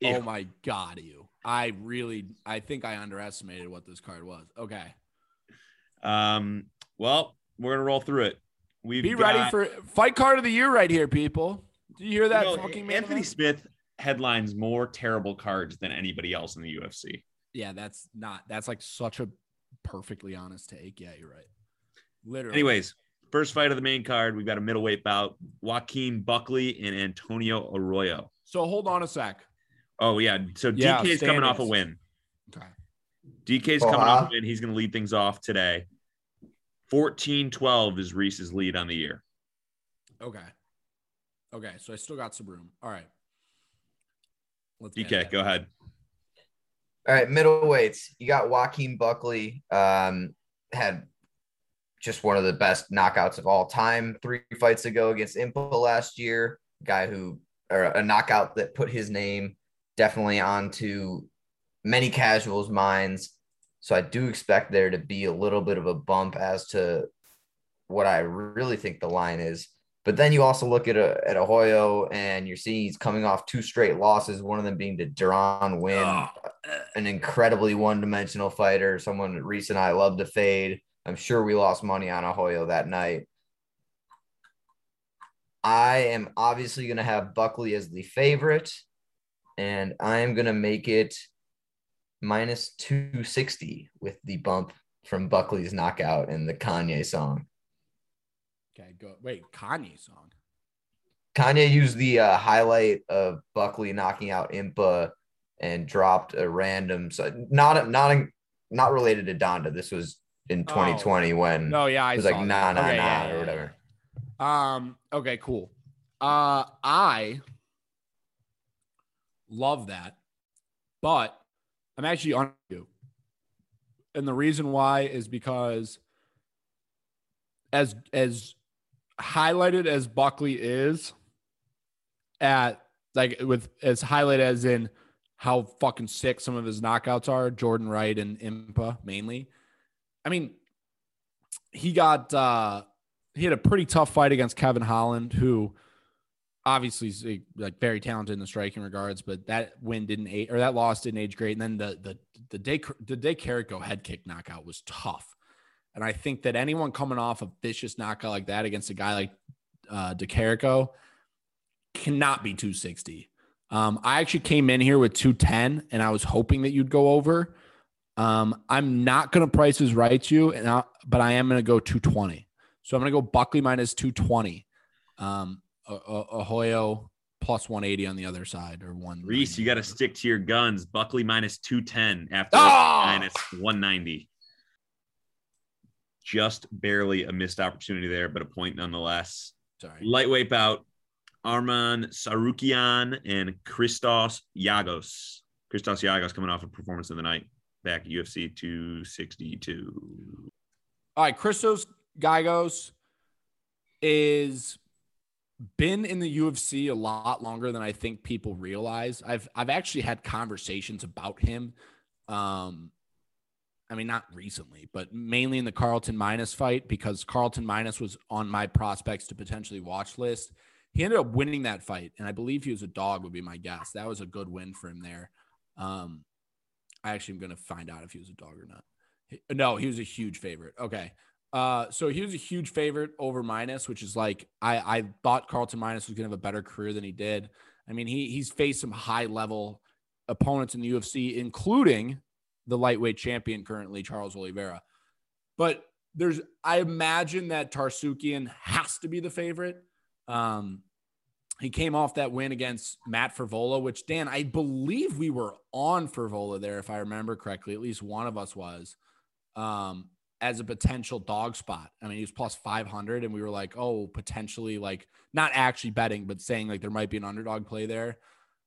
Oh my god, ew. I really I think I underestimated what this card was. Okay. Um, well, we're gonna roll through it. We've Be got- ready for fight card of the year right here, people. Do you hear that You know, fucking man? Anthony Smith headlines more terrible cards than anybody else in the UFC. Yeah, that's not that's like such a perfectly honest take. Yeah, you're right. Literally. Anyways, first fight of the main card, we've got a middleweight bout: Joaquin Buckley and Antonio Arroyo. So hold on a sec. Oh yeah, so Yeah, DK's coming off a win. Okay. DK's coming off huh? a win. He's going to lead things off today. 14-12 is Reese's lead on the year. Okay. Okay. So I still got some room. All right. Let's DK, go ahead. All right, middleweights. You got Joaquin Buckley. Um, had just one of the best knockouts of all time. Three fights ago against Impa last year. Guy who, or a knockout that put his name definitely onto many casuals' minds. So I do expect there to be a little bit of a bump as to what I really think the line is. But then you also look at a at Arroyo and you're seeing he's coming off two straight losses, one of them being to Duran win, Oh, an incredibly one-dimensional fighter, someone that Reese and I love to fade. I'm sure we lost money on Arroyo that night. I am obviously going to have Buckley as the favorite, and I am going to make it minus 260 with the bump from Buckley's knockout and the Kanye song. Okay, go. Wait, Kanye song. Kanye used the uh, highlight of Buckley knocking out Impa and dropped a random, so not not not related to Donda. This was in 2020 oh. when no, yeah, I it was like nah, nah, okay, nah, yeah, or whatever. Um. Okay. Cool. Uh, I love that, but I'm actually on you, and the reason why is because as as highlighted as Buckley is at like with as highlighted as in how fucking sick some of his knockouts are, Jordan Wright and Impa mainly. I mean, he got uh he had a pretty tough fight against Kevin Holland, who obviously is like very talented in the striking regards, but that win didn't age or that loss didn't age great. And then the the the day the day Carrico head kick knockout was tough. And I think that anyone coming off a vicious knockout like that against a guy like uh, Di Chirico cannot be 260. Um, I actually came in here with 210 and I was hoping that you'd go over. Um, I'm not going to price his right to you, and I, but I am going to go 220. So I'm going to go Buckley minus 220. Um, Arroyo plus 180 on the other side or one. Reese, you got to stick to your guns. Buckley minus 210 after oh! minus 190 just barely a missed opportunity there, but a point nonetheless. Sorry. Lightweight bout Arman Tsarukyan and Christos Giagos. Christos Giagos coming off a performance of the night back at UFC 262. All right, Christos Giagos is been in the UFC a lot longer than I think people realize. I've I've actually had conversations about him um, I mean, not recently, but mainly in the Carlton Minus fight because Carlton Minus was on my prospects to potentially watch list. He ended up winning that fight, and I believe he was a dog, would be my guess. That was a good win for him there. Um, I actually am going to find out if he was a dog or not. no, he was a huge favorite. Okay. Uh, so he was a huge favorite over minus, which is like I, I thought Carlton minus was gonna have a better career than he did. I mean, he he's faced some high level opponents in the UFC, including the lightweight champion currently, Charles Oliveira. But there's, I imagine that Tsarukyan has to be the favorite. Um, he came off that win against Matt Frevola, which Dan, I believe we were on Frevola there, if I remember correctly. At least one of us was um, as a potential dog spot. I mean, he was plus 500, and we were like, oh, potentially, like not actually betting, but saying like there might be an underdog play there.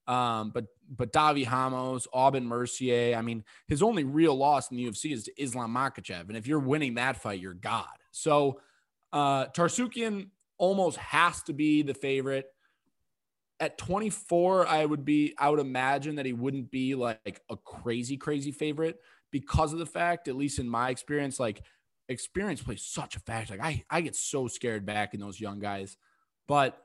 Um, but but Davi Ramos, Aubin Mercier, I mean, his only real loss in the UFC is to Islam Makhachev. And if you're winning that fight, you're God. So uh Tsarukyan almost has to be the favorite. At 24, I would be, I would imagine that he wouldn't be like a crazy, crazy favorite because of the fact, at least in my experience, like experience plays such a factor. Like I, I get so scared back in those young guys. But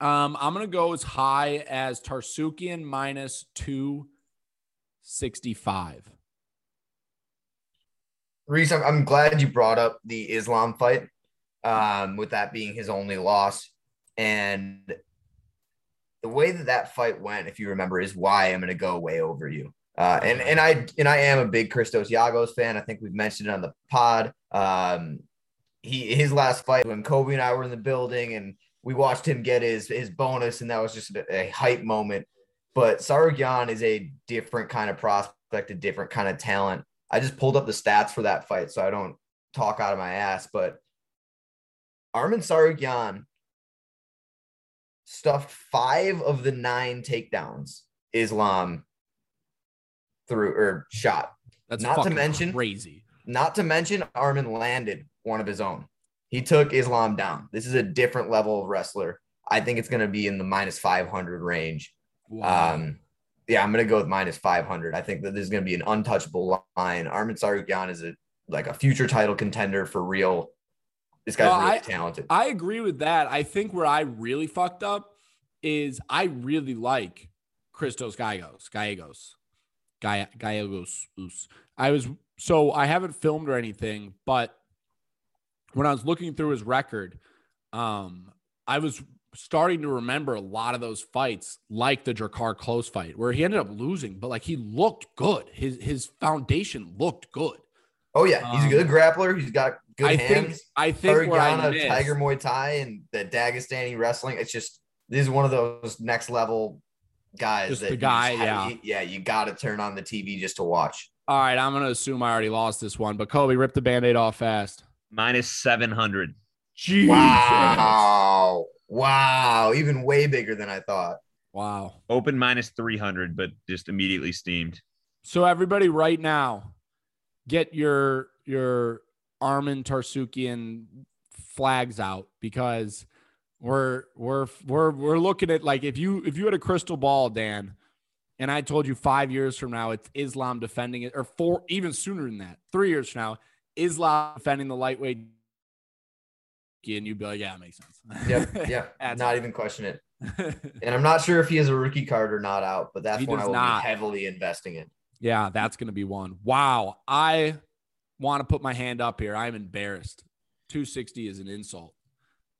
um, I'm to go as high as Tsarukyan minus 265. Reese, I'm glad you brought up the Islam fight, um, with that being his only loss. And the way that that fight went, if you remember, is why I'm going to go way over you. Uh, and and I and I am a big Christos Giagos fan. I think we've mentioned it on the pod. Um, he his last fight when Kobe and I were in the building, and we watched him get his his bonus, and that was just a, a hype moment. But Tsarukyan is a different kind of prospect, a different kind of talent. I just pulled up the stats for that fight, so I don't talk out of my ass. But Arman Tsarukyan stuffed five of the nine takedowns Islam through or shot. That's not to mention crazy. Not to mention Arman landed one of his own. He took Islam down. This is a different level of wrestler. I think it's going to be in the minus 500 range. Wow. Um, yeah, I'm going to go with minus 500. I think that this is going to be an untouchable line. Arman Tsarukyan is a like a future title contender for real. This guy's well, really I, talented. I agree with that. I think where I really fucked up is I really like Christos Gallegos, Gallegos, Gallegos. I was so I haven't filmed or anything, but when I was looking through his record, um, I was starting to remember a lot of those fights, like the Drakkar Klose fight, where he ended up losing, but like he looked good. His his foundation looked good. Oh yeah, he's a good Um, grappler. He's got good I hands. think I think where I Harigana, missed, Tiger Muay Thai, and the Dagestani wrestling. It's just this is one of those next level guys. Just that the you guy, have- yeah. you- yeah. You got to turn on the TV just to watch. All right, I'm gonna assume I already lost this one, but Kobe, rip the band-aid off fast. Minus 700. Jesus. Wow, wow, even way bigger than I thought. Wow. Open minus 300, but just immediately steamed. So everybody right now, get your your Arman Tsarukyan flags out because we're we're we're we're looking at like if you if you had a crystal ball, Dan, and I told you five years from now it's Islam defending it, or four even sooner than that, three years from now, Islam defending the lightweight, and you'd be like, yeah, it makes sense. Yep, yeah, not even question it. And I'm not sure if he has a rookie card or not out, but that's He one I will not. be heavily investing in. Yeah, that's going to be one. Wow. I want to put my hand up here. I'm embarrassed. 260 is an insult.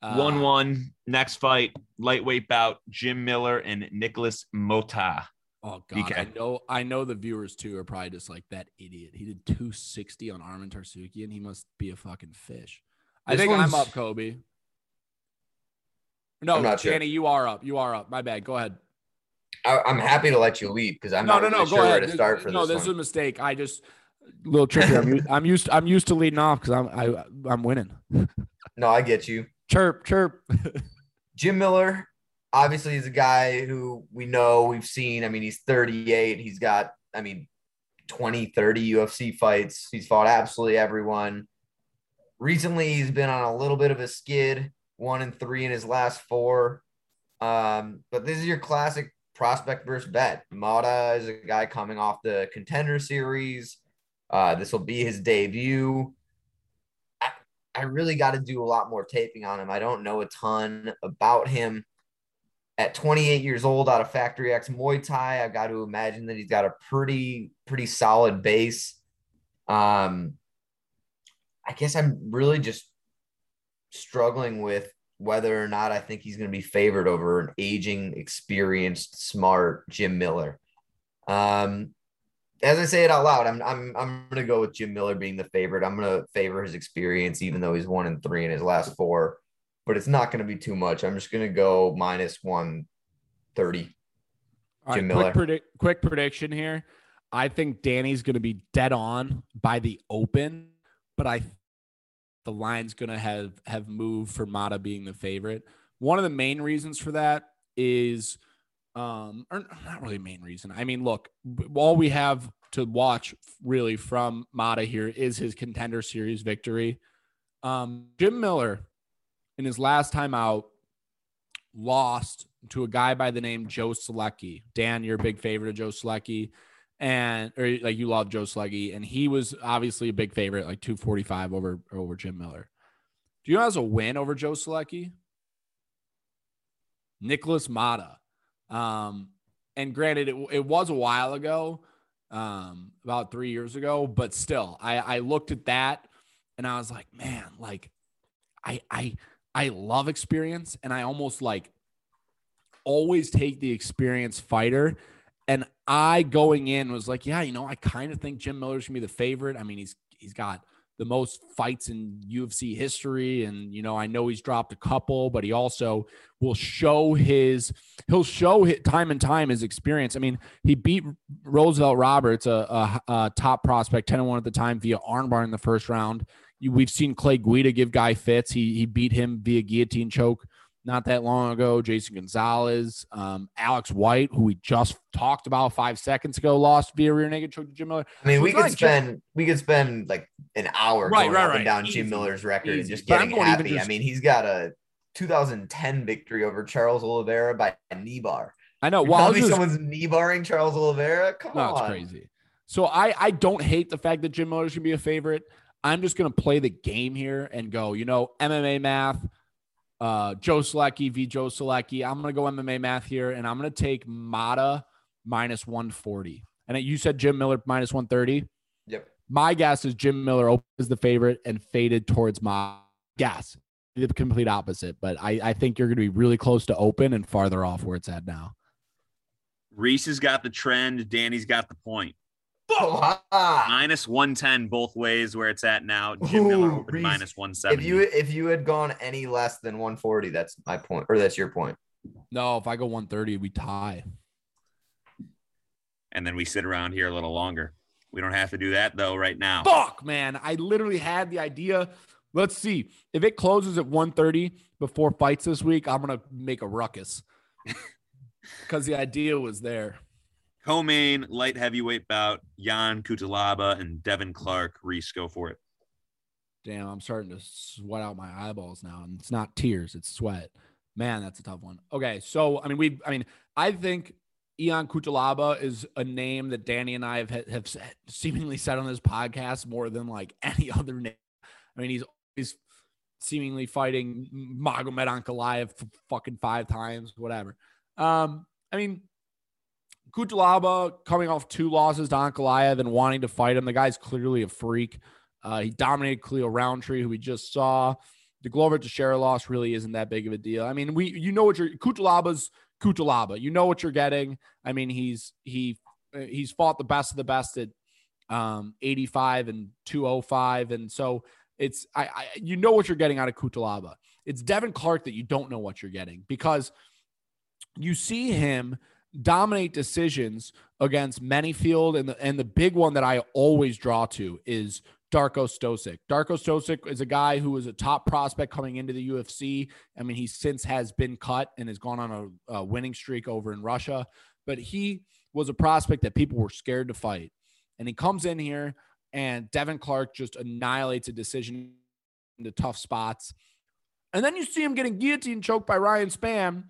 Uh, 1 1. Next fight, lightweight bout, Jim Miller and Nicholas Mota. Oh god, I know I know the viewers too are probably just like that idiot. He did 260 on Arman Tsarukyan. He must be a fucking fish. I This think I'm up, Kobe. No, I'm not sure. Danny, you are up. You are up. My bad. Go ahead. I, I'm happy to let you lead because I'm no, not no, really no. sure where to start for no, this, this is a mistake. I just a little tricky. I'm, used, I'm used. I'm used to leading off because I'm I, I'm winning. No, I get you. Chirp, chirp. Jim Miller, obviously, is a guy who we know, we've seen. I mean, he's 38. He's got, I mean, 20, 30 UFC fights. He's fought absolutely everyone. Recently, he's been on a little bit of a skid, one and three in his last four. Um, but this is your classic prospect versus bet. Mata is a guy coming off the contender series. Uh, this will be his debut. I, I really got to do a lot more taping on him. I don't know a ton about him. At 28 years old, out of Factory X Muay Thai, I've got to imagine that he's got a pretty, pretty solid base. Um, I guess I'm really just struggling with whether or not I think he's going to be favored over an aging, experienced, smart Jim Miller. Um, as I say it out loud, I'm I'm I'm gonna go with Jim Miller being the favorite. I'm gonna favor his experience, even though he's one and three in his last four. But it's not gonna be too much. I'm just gonna go minus one thirty. Jim right, Miller. quick, predict, quick prediction here. I think Danny's going to be dead on by the open, but I the line's going to have have moved for Mata being the favorite. One of the main reasons for that is, um, or not really main reason. I mean, look, all we have to watch really from Mata here is his contender series victory. Um, Jim Miller, in his last time out, lost to a guy by the name Joe Solecki. Dan, you're a big favorite of Joe Solecki. And or like you love Joe Sluggy, and he was obviously a big favorite, like 245 over over Jim Miller. Do you know has a win over Joe Solecki? Nicholas Mata. Um, and granted, it, it was a while ago, um, about three years ago, but still, I, I looked at that and I was like, man, like I I I love experience and I almost like always take the experienced fighter. And I going in was like, yeah, you know, I kind of think Jim Miller's gonna be the favorite. I mean, he's he's got the most fights in UFC history, and you know, I know he's dropped a couple, but he also will show his he'll show his, time and time his experience. I mean, he beat Roosevelt Roberts, a, a, a top prospect, 10 and 1 at the time, via armbar in the first round. We've seen Clay Guida give guy fits. He he beat him via guillotine choke not that long ago. Jason Gonzalez, um, Alex White, who we just talked about five seconds ago, lost via rear naked choke to Jim Miller. I mean, So we could spend we could spend like an hour Right, going right, up right. and down Easy, Jim Miller's record and just getting happy. just- I mean, he's got a 2010 victory over Charles Oliveira by a knee bar. I know. Well, I was me just- someone's knee barring Charles Oliveira? Come No, on. it's crazy. So I I don't hate the fact that Jim Miller's gonna be a favorite. I'm just gonna play the game here and go. You know, MMA math. Uh, Joe Solecki v. Joe Solecki. I'm gonna go MMA math here, and I'm gonna take Mata minus 140. And you said Jim Miller minus 130. Yep. My guess is Jim Miller is the favorite and faded towards my guess. the complete opposite. But I, I think you're going to be really close to open and farther off where it's at now. Reese has got the trend. Danny's got the point. Oh, Minus 110 both ways where it's at now. Jim Miller Ooh, opened Reese, minus 170. if you if you had gone any less than 140, that's my point, or that's your point. No, if I go 130, we tie. and then we sit around here a little longer. We don't have to do that though right now. Fuck, man. I literally had the idea. Let's see. If it closes at 130 before fights this week, I'm going to make a ruckus because the idea was there. Co-main light heavyweight bout: Ion Cutelaba and Devin Clark. Reese, go for it. Damn, I'm starting to sweat out my eyeballs now. And it's not tears, it's sweat. Man, that's a tough one. Okay. So, I mean, we, I mean, I think Ion Cutelaba is a name that Danny and I have, have seemingly said on this podcast more than like any other name. I mean, he's he's seemingly fighting Magomed Ankalaev fucking five times, whatever. Um, I mean, Cutelaba coming off two losses to Ankalaev then wanting to fight him. The guy's clearly a freak. Uh, he dominated Khalil Rountree, who we just saw. The Glover Teixeira loss really isn't that big of a deal. I mean, we you know what you're Cutelaba's Cutelaba. You know what you're getting. I mean, he's he he's fought the best of the best at um 85 and 205 and so it's I, I you know what you're getting out of Cutelaba. It's Devin Clark that you don't know what you're getting because you see him dominate decisions against Menifield and the and the big one that I always draw to is Darko Stosic. Darko Stosic is a guy who was a top prospect coming into the UFC. I mean, he since has been cut and has gone on a, a winning streak over in Russia, but he was a prospect that people were scared to fight. And he comes in here and Devin Clark just annihilates a decision into tough spots. And then you see him getting guillotine choked by Ryan Spann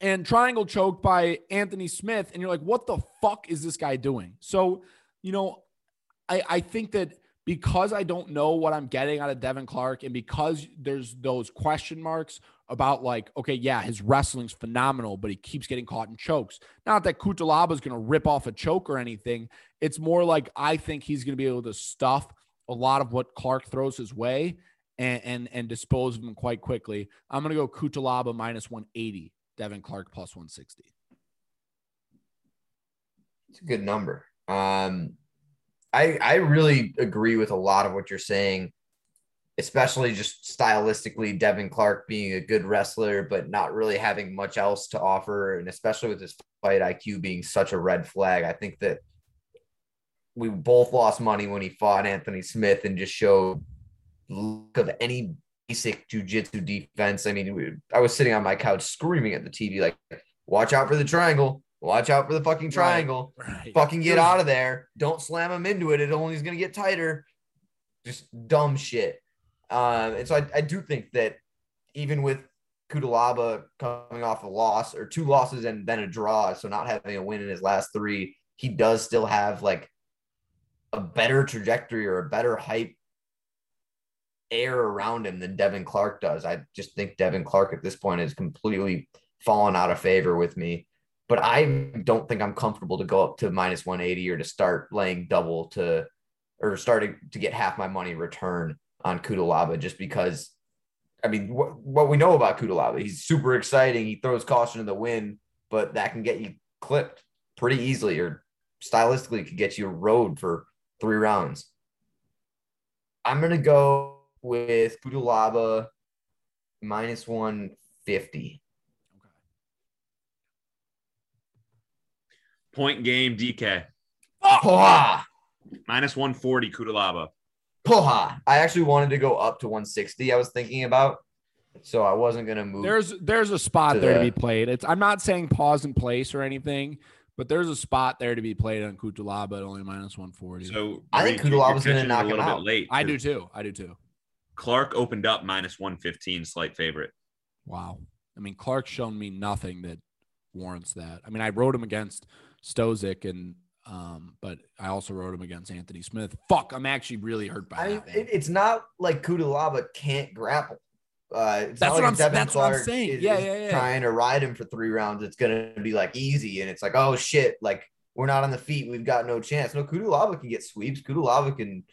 and triangle choked by Anthony Smith. And you're like, what the fuck is this guy doing? So, you know, I, I think that because I don't know what I'm getting out of Devin Clark and because there's those question marks about like, okay, yeah, his wrestling's phenomenal, but he keeps getting caught in chokes. Not that Cutelaba is going to rip off a choke or anything. It's more like I think he's going to be able to stuff a lot of what Clark throws his way and and, and dispose of him quite quickly. I'm going to go Cutelaba minus 180, Devin Clark plus 160. It's a good number. Um, I I really agree with a lot of what you're saying, especially just stylistically. Devin Clark being a good wrestler, but not really having much else to offer, and especially with his fight IQ being such a red flag. I think that we both lost money when he fought Anthony Smith and just showed look of any basic jujitsu defense. I mean, we, I was sitting on my couch screaming at the TV like, "Watch out for the triangle! Watch out for the fucking triangle! Right. Fucking get out of there! Don't slam him into it. It only is gonna get tighter." Just dumb shit. Um, and so I, I do think that even with Cutelaba coming off a loss or two losses and then a draw, so not having a win in his last three, he does still have like a better trajectory or a better hype air around him than Devin Clark does. I just think Devin Clark at this point has completely fallen out of favor with me. But I don't think I'm comfortable to go up to minus 180 or to start laying double to or starting to get half my money return on Cutelaba just because I mean what, what we know about Cutelaba, he's super exciting. He throws caution to the wind, but that can get you clipped pretty easily or stylistically could get you a road for three rounds. I'm gonna go with Cutelaba minus 150. Point game DK Poha! minus 140 Cutelaba. Poha! I actually wanted to go up to 160. I was thinking about, so I wasn't gonna move. There's there's a spot to there to be played. It's I'm not saying pause in place or anything, but there's a spot there to be played on Cutelaba at only minus 140. So I think Reese, you- gonna knock a him out. late. I do too. I do too. Clark opened up minus 115, slight favorite. Wow. I mean, Clark's shown me nothing that warrants that. I mean, I wrote him against Stosic and um, but I also wrote him against Anthony Smith. Fuck, I'm actually really hurt by I mean, that. man. it, it's not like Cutelaba can't grapple. Uh, it's That's not what like I'm- Devin that's what I'm Clark saying. is- Yeah, yeah, yeah. Trying to ride him for three rounds, it's gonna be like easy, and it's like, oh shit, like we're not on the feet, we've got no chance. No, Cutelaba can get sweeps. Cutelaba can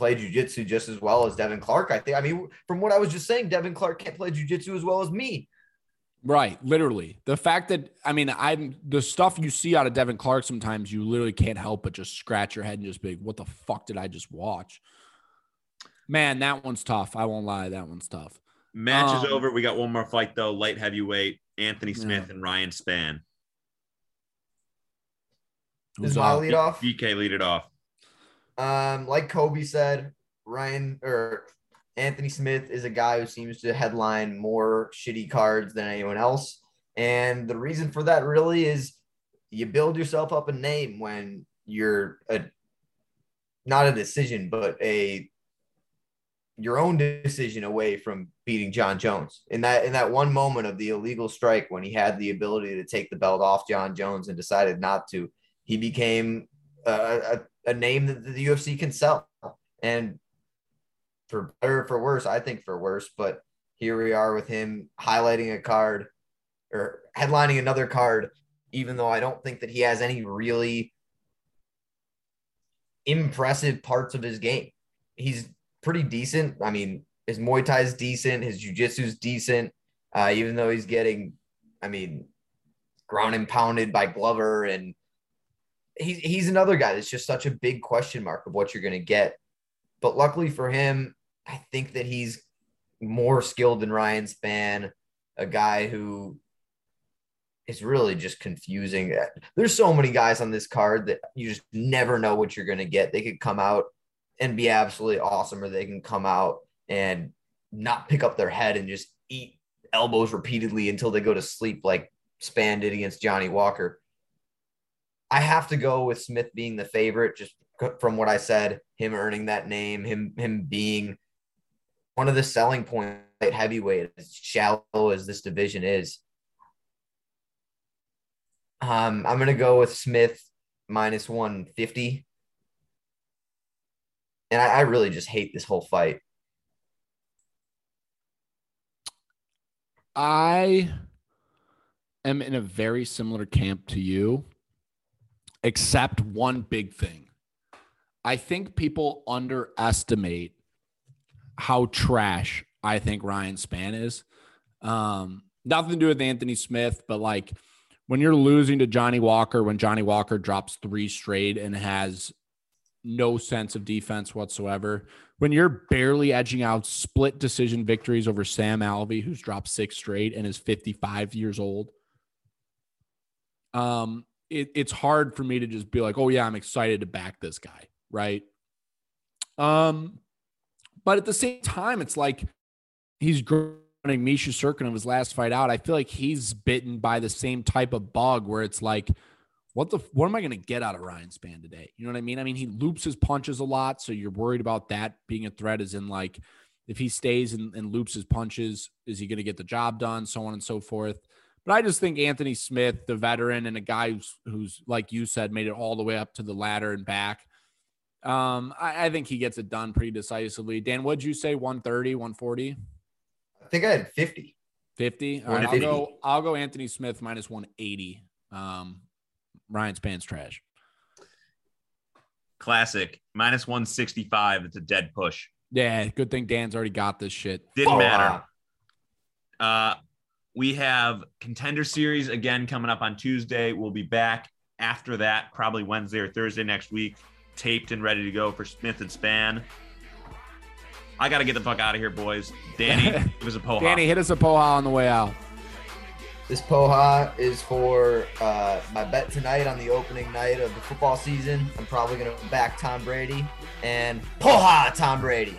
play jujitsu just as well as Devin Clark. I think. I mean, from what I was just saying, Devin Clark can't play jujitsu as well as me. Right, literally. The fact that I mean, I'm the stuff you see out of Devin Clark sometimes you literally can't help but just scratch your head and just be, like, "What the fuck did I just watch?" Man, that one's tough. I won't lie, that one's tough. Match is Um, over. We got one more fight though. Light heavyweight. Anthony Smith Yeah. and Ryan Spann. This is Who's my up? lead off. DK lead it off. Um, like Kobe said, Ryan or Anthony Smith is a guy who seems to headline more shitty cards than anyone else. And the reason for that really is you build yourself up a name when you're a not a decision, but a your own decision away from beating John Jones. In that in that one moment of the illegal strike when he had the ability to take the belt off John Jones and decided not to, he became a, a, a name that the UFC can sell. And for better or for worse, I think for worse, but here we are with him highlighting a card or headlining another card, even though I don't think that he has any really impressive parts of his game. He's pretty decent. I mean, his Muay Thai is decent, his Jiu-Jitsu is decent, uh, even though he's getting, I mean, ground and pounded by Glover and he's he's another guy that's just such a big question mark of what you're going to get. But luckily for him, I think that he's more skilled than Ryan Spann, a guy who is really just confusing. There's so many guys on this card that you just never know what you're going to get. They could come out and be absolutely awesome, or they can come out and not pick up their head and just eat elbows repeatedly until they go to sleep, like Spann did against Johnny Walker. I have to go with Smith being the favorite, just from what I said, him earning that name, him him being one of the selling points at heavyweight, as shallow as this division is. Um, I'm gonna go with Smith minus 150. And I, I really just hate this whole fight. I am in a very similar camp to you, except one big thing. I think people underestimate how trash I think Ryan Spann is. Um, nothing to do with Anthony Smith, but like when you're losing to Johnny Walker, when Johnny Walker drops three straight and has no sense of defense whatsoever, when you're barely edging out split decision victories over Sam Alvey, who's dropped six straight and is 55 years old. Um, it, it's hard for me to just be like, oh yeah, I'm excited to back this guy, right? Um, but at the same time, it's like he's running Misha Serkin of his last fight out. I feel like he's bitten by the same type of bug where it's like, what the what am I going to get out of Ryan Spann today? You know what I mean? I mean, he loops his punches a lot, so you're worried about that being a threat. Is in like if he stays and, and loops his punches, is he going to get the job done? So on and so forth. But I just think Anthony Smith, the veteran and a guy who's who's like you said, made it all the way up to the ladder and back. Um, I, I think he gets it done pretty decisively. Dan, what'd you say? 130, 140? I think I had 50. 50. All right, I'll go. I'll go Anthony Smith minus 180. Um, Ryan Spann's trash. Classic. Minus 165. It's a dead push. Yeah, good thing Dan's already got this shit. Didn't Oh, matter. wow. Uh, we have contender series again coming up on Tuesday. We'll be back after that, probably Wednesday or Thursday next week, taped and ready to go for Smith and Spann. I got to get the fuck out of here, boys. Danny, it was a poha. Danny, hit us a poha on the way out. This poha is for uh, my bet tonight on the opening night of the football season. I'm probably going to back Tom Brady and poha Tom Brady.